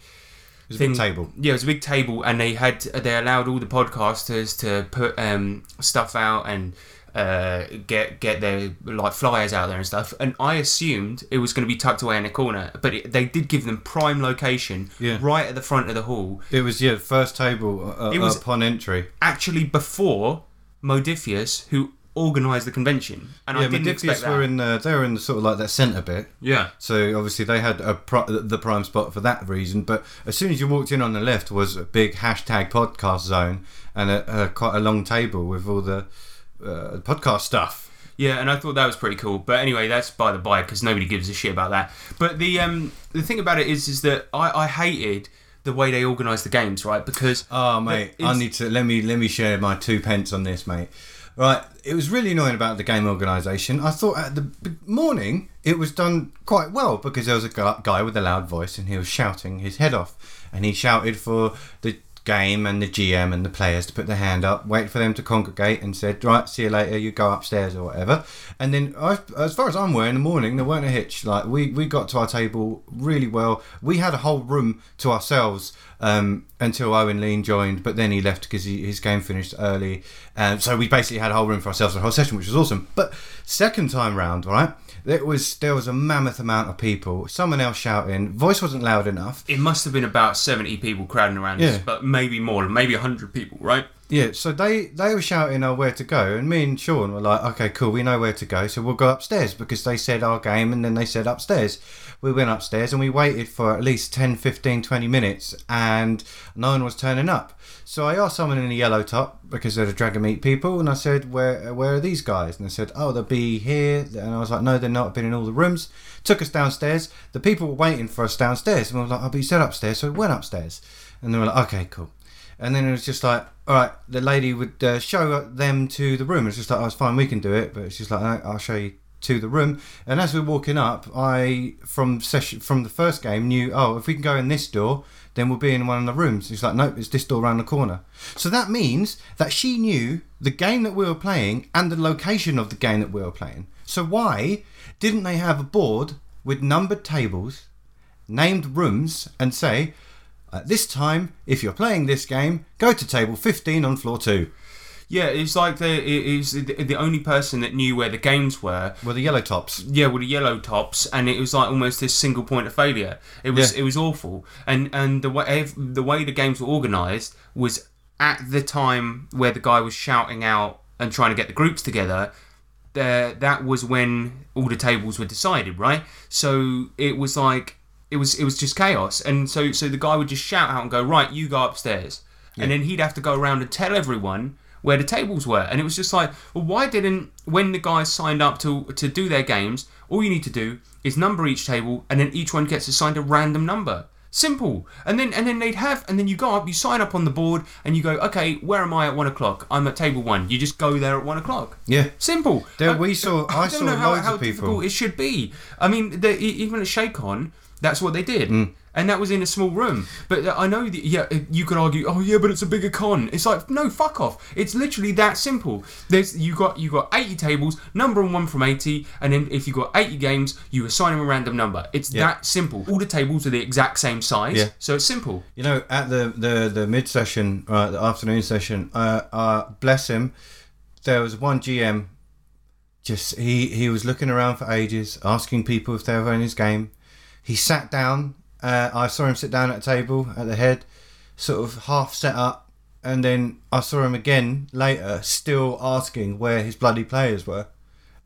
It was a big table. Yeah, it was a big table, and they had they allowed all the podcasters to put um, stuff out and uh, get get their like flyers out there and stuff. And I assumed it was going to be tucked away in a corner, but it, they did give them prime location, Yeah. right at the front of the hall. It was yeah, first table uh, It was- upon entry. Actually, before Modiphius, who organised the convention, and I yeah, didn't expect Modiphius that. were in the, they were in the sort of like that centre bit. Yeah. So obviously they had a the prime spot for that reason. But as soon as you walked in on the left was a big hashtag podcast zone and a, a quite a long table with all the uh, podcast stuff. Yeah, and I thought that was pretty cool. But anyway, that's by the by because nobody gives a shit about that. But the um the thing about it is is that I, I hated the way they organised the games, right? Because Oh mate, I need to let me let me share my two pence on this, mate. Right, it was really annoying about the game organisation. I thought at the morning it was done quite well because there was a guy with a loud voice and he was shouting his head off, and he shouted for the game and the GM and the players to put their hand up, wait for them to congregate, and said, "Right, see you later. You go upstairs or whatever." And then, I, as far as I'm aware, in the morning there weren't a hitch. Like we we got to our table really well. We had a whole room to ourselves um, until Owen Lean joined, but then he left because his game finished early. Um, so we basically had a whole room for ourselves the whole session, which was awesome. But second time round, right? It was there was a mammoth amount of people. Someone else shouting. Voice wasn't loud enough. it must have been about seventy people crowding around Yeah. us, but maybe more, maybe hundred people, right? Yeah, so they they were shouting oh, where to go, and me and Sean were like, okay, cool, we know where to go, so we'll go upstairs because they said our game, and then they said upstairs. We went upstairs and we waited for at least 10, 15, 20 minutes, and no one was turning up. So I asked someone in a yellow top because they're the Dragonmeet people, and I said, where where are these guys? And they said, oh, they'll be here. And I was like, no, they're not. Been in all the rooms. Took us downstairs. The people were waiting for us downstairs, and we were like, but you said upstairs, so we went upstairs. And they were like, okay, cool. And then it was just like, all right, the lady would uh, show them to the room. It's just like, oh, it's fine, we can do it. But it's just like, I'll show you to the room. And as we we're walking up, I from session from the first game knew, oh, if we can go in this door, then we'll be in one of the rooms. It's like, nope, it's this door around the corner. So that means that she knew the game that we were playing and the location of the game that we were playing. So why didn't they have a board with numbered tables, named rooms, and say, at this time, if you're playing this game, go to table 15 on floor 2. Yeah, it's like the it was the, only person that knew where the games were were the yellow tops. Yeah, were the yellow tops, and it was like almost this single point of failure. It was Yeah. it was awful, and and the way the way the games were organised was at the time where the guy was shouting out and trying to get the groups together. There, that was when all the tables were decided, right? So it was like it was it was just chaos, and so so the guy would just shout out and go, right, you go upstairs, and then he'd have to go around and tell everyone where the tables were, and it was just like, well, why didn't when the guys signed up to to do their games, all you need to do is number each table, and then each one gets assigned a random number. Simple, and then and then they'd have, and then you go up, you sign up on the board, and you go, okay, where am I at one o'clock? I'm at table one. You just go there at one o'clock. Yeah. Simple. There, we saw. I, I saw don't know how, loads how of people. difficult it should be. I mean, the, even at ShakeCon, that's what they did. Mm. And that was in a small room. But uh, I know, that, yeah, you could argue, oh yeah, but it's a bigger con. It's like, no, fuck off. It's literally that simple. There's you got you got 80 tables, number one from 80, and then if you got 80 games, you assign them a random number. It's Yeah. that simple. All the tables are the exact same size, Yeah. so it's simple. You know, at the the the mid session, uh, the afternoon session, uh, uh, bless him, there was one GM. Just he he was looking around for ages, asking people if they were in his game. He sat down. Uh, I saw him sit down at a table at the head, sort of half set up, and then I saw him again later, still asking where his bloody players were,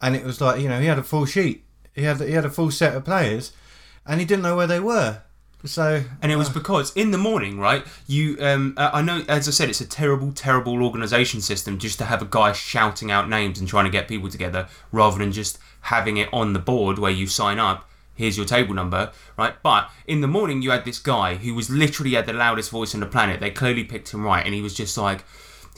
and it was like you know he had a full sheet. He had he had a full set of players, and he didn't know where they were. So and it was because in the morning, right? You, um, uh, I know, as I said, it's a terrible, terrible organisation system just to have a guy shouting out names and trying to get people together, rather than just having it on the board where you sign up. Here's your table number, right? But in the morning, you had this guy who was literally had the loudest voice on the planet. They clearly picked him right, and he was just like.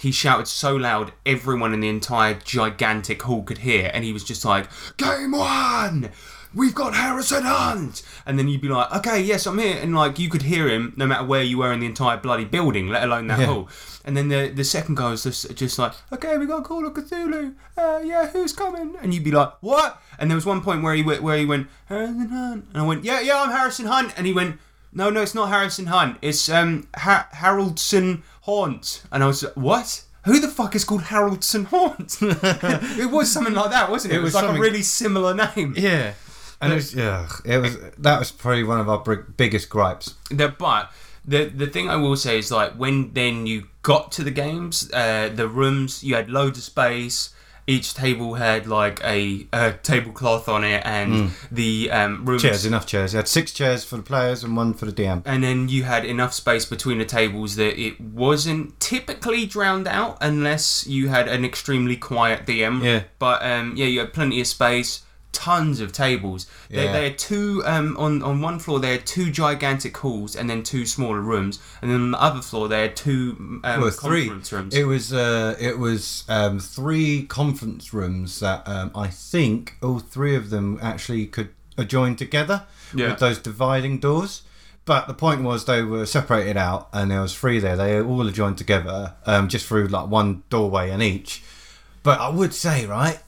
He shouted so loud, everyone in the entire gigantic hall could hear, and he was just like, Game one! We've got Harrison Hunt! And then you'd be like, okay, yes, I'm here. And like, you could hear him no matter where you were in the entire bloody building, let alone that Yeah. hall. And then the the second guy was just, just like, okay, we got Call of Cthulhu. Uh, yeah, who's coming? And you'd be like, what? And there was one point where he went, where he went, Harrison Hunt. And I went, yeah, yeah, I'm Harrison Hunt. And he went, no, no, it's not Harrison Hunt. It's um ha- Haroldson Haunt. And I was like, what? Who the fuck is called Haroldson Haunt? [laughs] it was something like that, wasn't it? It, It was, was like a really similar name. Yeah. And it was, yeah, it was that was probably one of our biggest gripes. The, but the the thing I will say is like when then you got to the games, uh, the rooms you had loads of space. Each table had like a, a tablecloth on it, and Mm. the um, rooms Chairs, enough chairs. You had six chairs for the players and one for the DM. and then you had enough space between the tables that it wasn't typically drowned out unless you had an extremely quiet DM. Yeah. But um, yeah, you had plenty of space, tons of tables. They, Yeah. had two um, on on one floor. They had two gigantic halls and then two smaller rooms, and then on the other floor they had two um, well, three. rooms. It was uh, it was um, three conference rooms that um, I think all three of them actually could are joined together Yeah. with those dividing doors. But the point was they were separated out, and there was three there. They all are joined together, um, just through like one doorway in each. But I would say, right,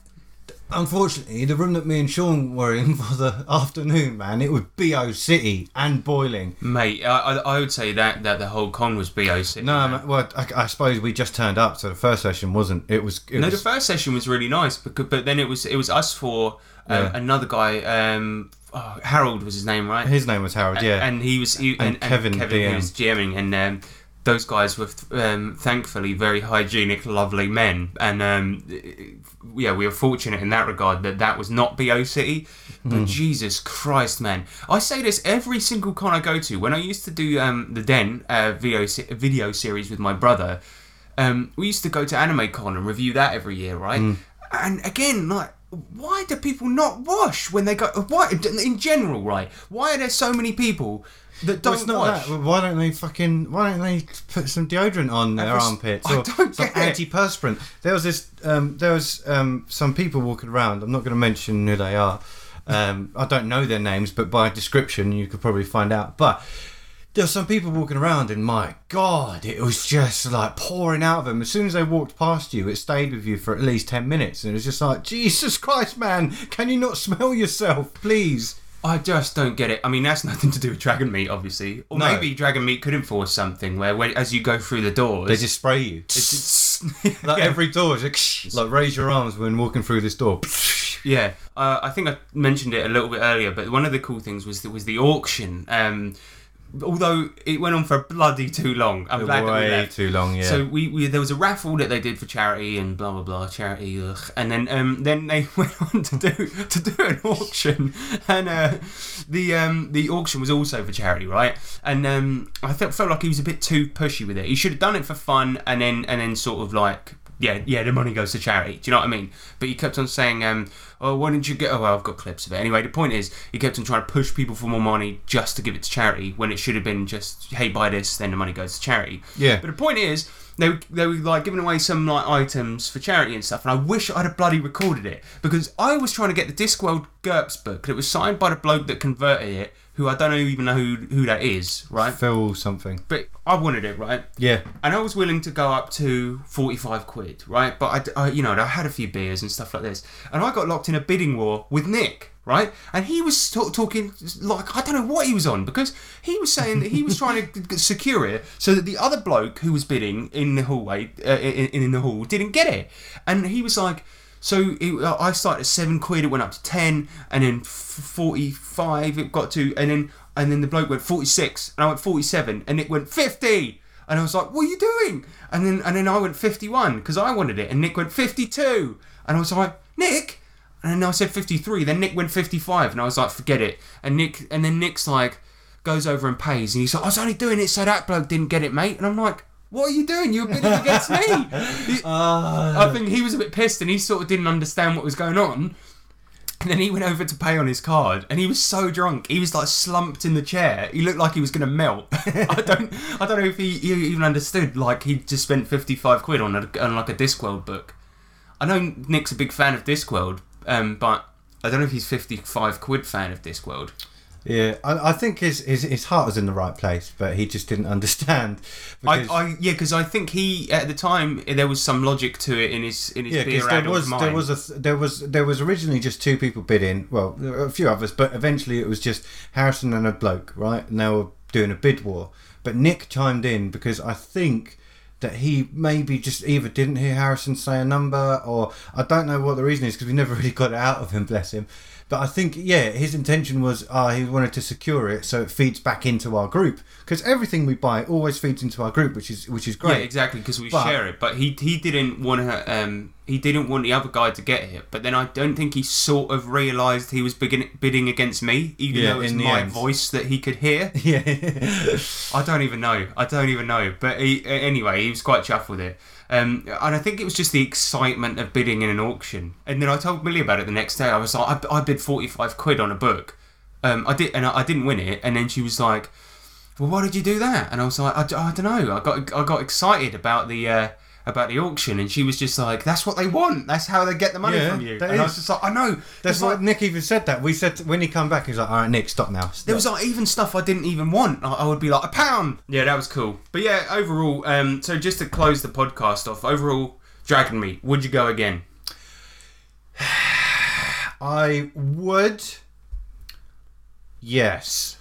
unfortunately, the room that me and Sean were in [laughs] for the afternoon, man, it was BO City and boiling. Mate, I, I, I would say that, that the whole con was BO City. No, man, well, I, I suppose we just turned up, so the first session wasn't. It was. It no, was the first session was really nice, because, but then it was it was us for um, Yeah. another guy. Um, oh, Harold was his name, right? His name was Harold, A- yeah. and he was he, And Kevin Kevin DM. who was GMing, and um, those guys were um, thankfully very hygienic, lovely men, and um, yeah, we were fortunate in that regard that that was not BO City. But Mm. Jesus Christ, man! I say this every single con I go to. When I used to do um, the Den uh, video video series with my brother, um, we used to go to Anime Con and review that every year, right? Mm. And again, like, why do people not wash when they go? Why in general, right? Why are there so many people that don't it's not wash? that. Why don't they fucking? Why don't they put some deodorant on their armpits or some antiperspirant? There was this. Um, there was um, some people walking around. I'm not going to mention who they are. Um, I don't know their names, but by description you could probably find out. But there were some people walking around, and my God, it was just like pouring out of them. As soon as they walked past you, it stayed with you for at least ten minutes, and it was just like, Jesus Christ, man, can you not smell yourself, please? I just don't get it. I mean, that's [laughs] nothing to do with Dragonmeet, obviously. Or No. maybe Dragonmeet could enforce something where, when, as you go through the doors, They just spray you. It's just, [laughs] [laughs] Like Yeah. every door is like, like raise your arms when walking through this door. Yeah, uh, I think I mentioned it a little bit earlier, but one of the cool things was was the auction. Um, although it went on for bloody too long, I'm glad that we Way left. too long, yeah. So we, we there was a raffle that they did for charity and blah blah blah charity, ugh. and then um then they [laughs] went on to do to do an auction, and uh, the um the auction was also for charity, right? And um I felt felt like he was a bit too pushy with it. He should have done it for fun, and then and then sort of like yeah, yeah, the money goes to charity. Do you know what I mean? But he kept on saying, um, "Oh, why didn't you get?" Oh, well, I've got clips of it. Anyway, the point is, he kept on trying to push people for more money just to give it to charity, when it should have been just, "Hey, buy this, then the money goes to charity." Yeah. But the point is, they were, they were like giving away some like items for charity and stuff, and I wish I'd have bloody recorded it because I was trying to get the Discworld GURPS book that was signed by the bloke that converted it, who I don't even know who who that is, right? Phil something. But I wanted it, right? Yeah. And I was willing to go up to 45 quid, right? But I, I, you know, I had a few beers and stuff like this. And I got locked in a bidding war with Nick, right? And he was ta- talking like, I don't know what he was on because he was saying that he was trying to secure it so that the other bloke who was bidding in the hallway, uh, in, in the hall, didn't get it. And he was like, so it, I started at seven quid, it went up to 10, and then 45 it got to, and then and then the bloke went 46, and I went 47, and it went 50! And I was like, "What are you doing?" And then and then I went 51 because I wanted it, and Nick went 52, and I was like, "Nick," and then I said 53. Then Nick went 55, and I was like, "Forget it." And Nick and then Nick's like goes over and pays, and he's like, "I was only doing it so that bloke didn't get it, mate." And I'm like. What are you doing? You're bidding against me. [laughs] He- I think he was a bit pissed, and he sort of didn't understand what was going on. And then he went over to pay on his card, and he was so drunk, he was like slumped in the chair. He looked like he was going to melt. [laughs] I don't, I don't know if he, he even understood. Like he just spent fifty five quid on a, on like a Discworld book. I know Nick's a big fan of Discworld, um, but I don't know if he's fifty five quid fan of Discworld. Yeah, I, I think his, his his heart was in the right place, but he just didn't [laughs] understand. I, because- I yeah, because I think he at the time there was some logic to it in his in his yeah, beer there was mind. there was a there was there was originally just two people bidding. Well, a few others, but eventually it was just Harrison and a bloke, right? And they were doing a bid war. But Nick chimed in because I think that he maybe just either didn't hear Harrison say a number, or I don't know what the reason is because we never [laughs] really got it out of him. Bless him. But I think, yeah, his intention was uh, he wanted to secure it so it feeds back into our group because everything we buy always feeds into our group, which is which is great. Yeah, exactly, because we But- share it. But he he didn't want to. Um, he didn't want the other guy to get it. But then I don't think he sort of realised he was begin- bidding against me, even Yeah, though it was my end. voice that he could hear. [laughs] Yeah. I don't even know. I don't even know. But he, anyway, he was quite chuffed with it. Um, and I think it was just the excitement of bidding in an auction. And then I told Millie about it the next day. I was like, I, I bid 45 quid on a book. Um, I did, and I, I didn't win it. And then she was like, well, why did you do that? And I was like, I, I don't know. I got I got excited about the uh, about the auction, and she was just like, that's what they want. That's how they get the money Yeah, from you. that And I is. was just like, I know. That's It's what like- Nick even said. That we said when he come back, he was like, "All right, Nick, stop now." There was like even stuff I didn't even want. I, I would be like a pound. Yeah, that was cool. But yeah, overall, um, so just to close the podcast off, overall, Dragonmeet, would you go again? [sighs] I would. Yes.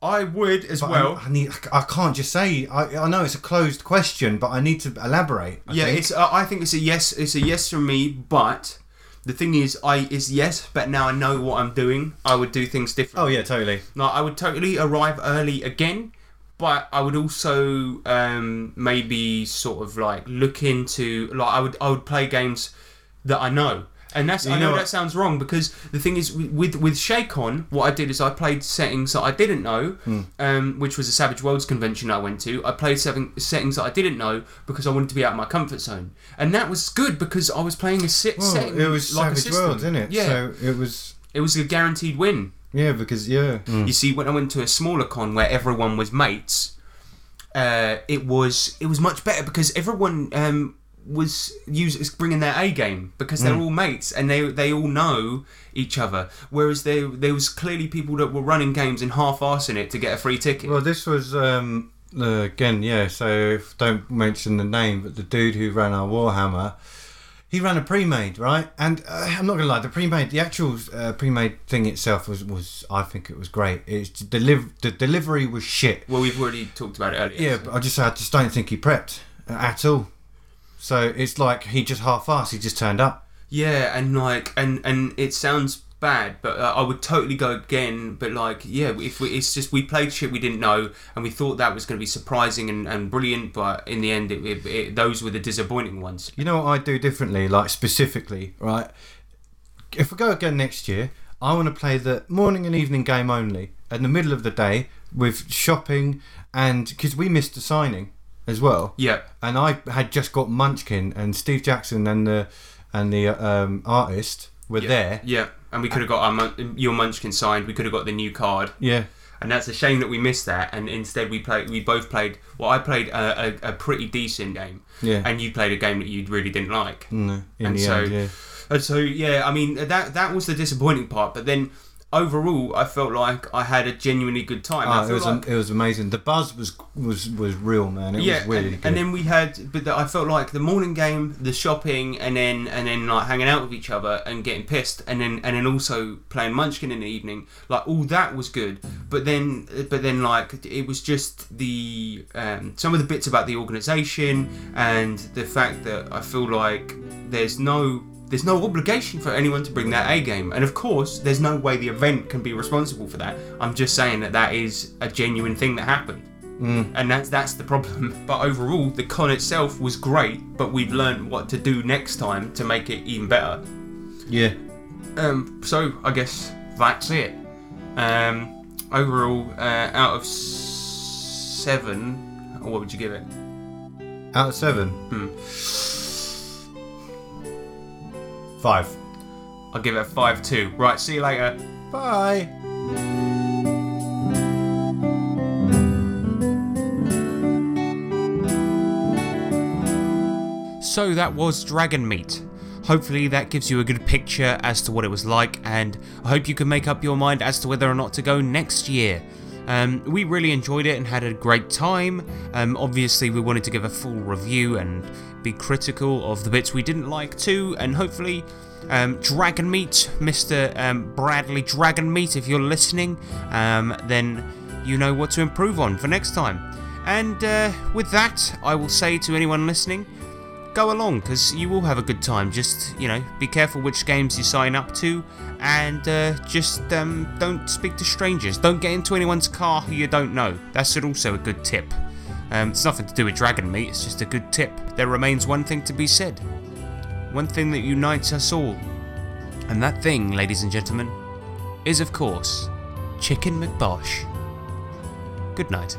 I would as But well. I, I need. I can't just say. I, I know it's a closed question, but I need to elaborate. I yeah, think. it's. Uh, I think it's a yes. It's a yes from me. But the thing is, I is yes. But now I know what I'm doing. I would do things differently. Oh yeah, totally. Like I would totally arrive early again, but I would also um, maybe sort of like look into like I would I would play games that I know. And that's You I know know what- that sounds wrong because the thing is with with ShakeCon, what I did is I played settings that I didn't know, Hmm. um, which was a Savage Worlds convention I went to. I played seven, settings that I didn't know because I wanted to be out of my comfort zone, and that was good because I was playing a sit Well, setting it was like a Savage. Worlds, isn't it? Yeah, So it was. it was a guaranteed win. Yeah, because yeah. You see, when I went to a smaller con where everyone was mates, uh, it was it was much better because everyone um, was use, bringing their A game because they're Mm. all mates and they they all know each other. Whereas there there was clearly people that were running games and half-assing it to get a free ticket. Well, this was um, uh, again, yeah. So don't mention the name, but the dude who ran our Warhammer, he ran a pre-made, right? And uh, I'm not gonna lie, the pre-made, the actual uh, pre-made thing itself was was I think it was great. It's deliv- the delivery was shit. Well, we've already talked about it earlier. Yeah, but I just I just don't think he prepped uh, at all. So it's like he just half-assed. He just turned up. Yeah, and like, and and it sounds bad, but uh, I would totally go again. But like, yeah, if we, it's just we played shit we didn't know, and we thought that was going to be surprising and, and brilliant, but in the end, it, it, it, those were the disappointing ones. You know what I do differently, like specifically, right? If we go again next year, I want to play the morning and evening game only, in the middle of the day with shopping, and because we missed the signing as well. Yeah. And I had just got Munchkin and Steve Jackson and the and the um, artist were yeah. there. Yeah, and we could have got our Mun- your Munchkin signed. We could have got the new card. Yeah. And that's a shame that we missed that, and instead we played. We both played. Well, I played a, a, a pretty decent game, Yeah. and you played a game that you really didn't like. No, in and the so, end, yeah. and so yeah, I mean that that was the disappointing part. But then overall, I felt like I had a genuinely good time. Oh, it was like, it was amazing. The buzz was was was real, man. It yeah, was really and, good. and then we had, but the, I felt like the morning game, the shopping, and then and then like hanging out with each other and getting pissed, and then and then also playing Munchkin in the evening, like all that was good. But then, but then like it was just the um, some of the bits about the organisation and the fact that I feel like there's no. There's no obligation for anyone to bring their A game, and of course, there's no way the event can be responsible for that. I'm just saying that that is a genuine thing that happened Mm. and that's that's the problem. [laughs] But overall, the con itself was great, but we've learned what to do next time to make it even better. Yeah. Um. So I guess that's it. Um. Overall, uh, out of seven, what would you give it? Out of seven, Hmm. Five. I'll give it a five two. Right. See you later. Bye. So that was Dragonmeet. Hopefully, that gives you a good picture as to what it was like, and I hope you can make up your mind as to whether or not to go next year. Um, we really enjoyed it and had a great time. Um, obviously, we wanted to give a full review and be critical of the bits we didn't like too, and hopefully, um, Dragonmeet, Mr. Um, Bradley Dragonmeet, if you're listening, um, then you know what to improve on for next time. And uh, with that, I will say to anyone listening, go along because you will have a good time. Just you know, be careful which games you sign up to, and uh, just um, don't speak to strangers. Don't get into anyone's car who you don't know. That's also a good tip. Um, it's nothing to do with Dragonmeet. It's just a good tip. There remains one thing to be said. One thing that unites us all, and that thing, ladies and gentlemen, is of course Chicken McBosh. Good night.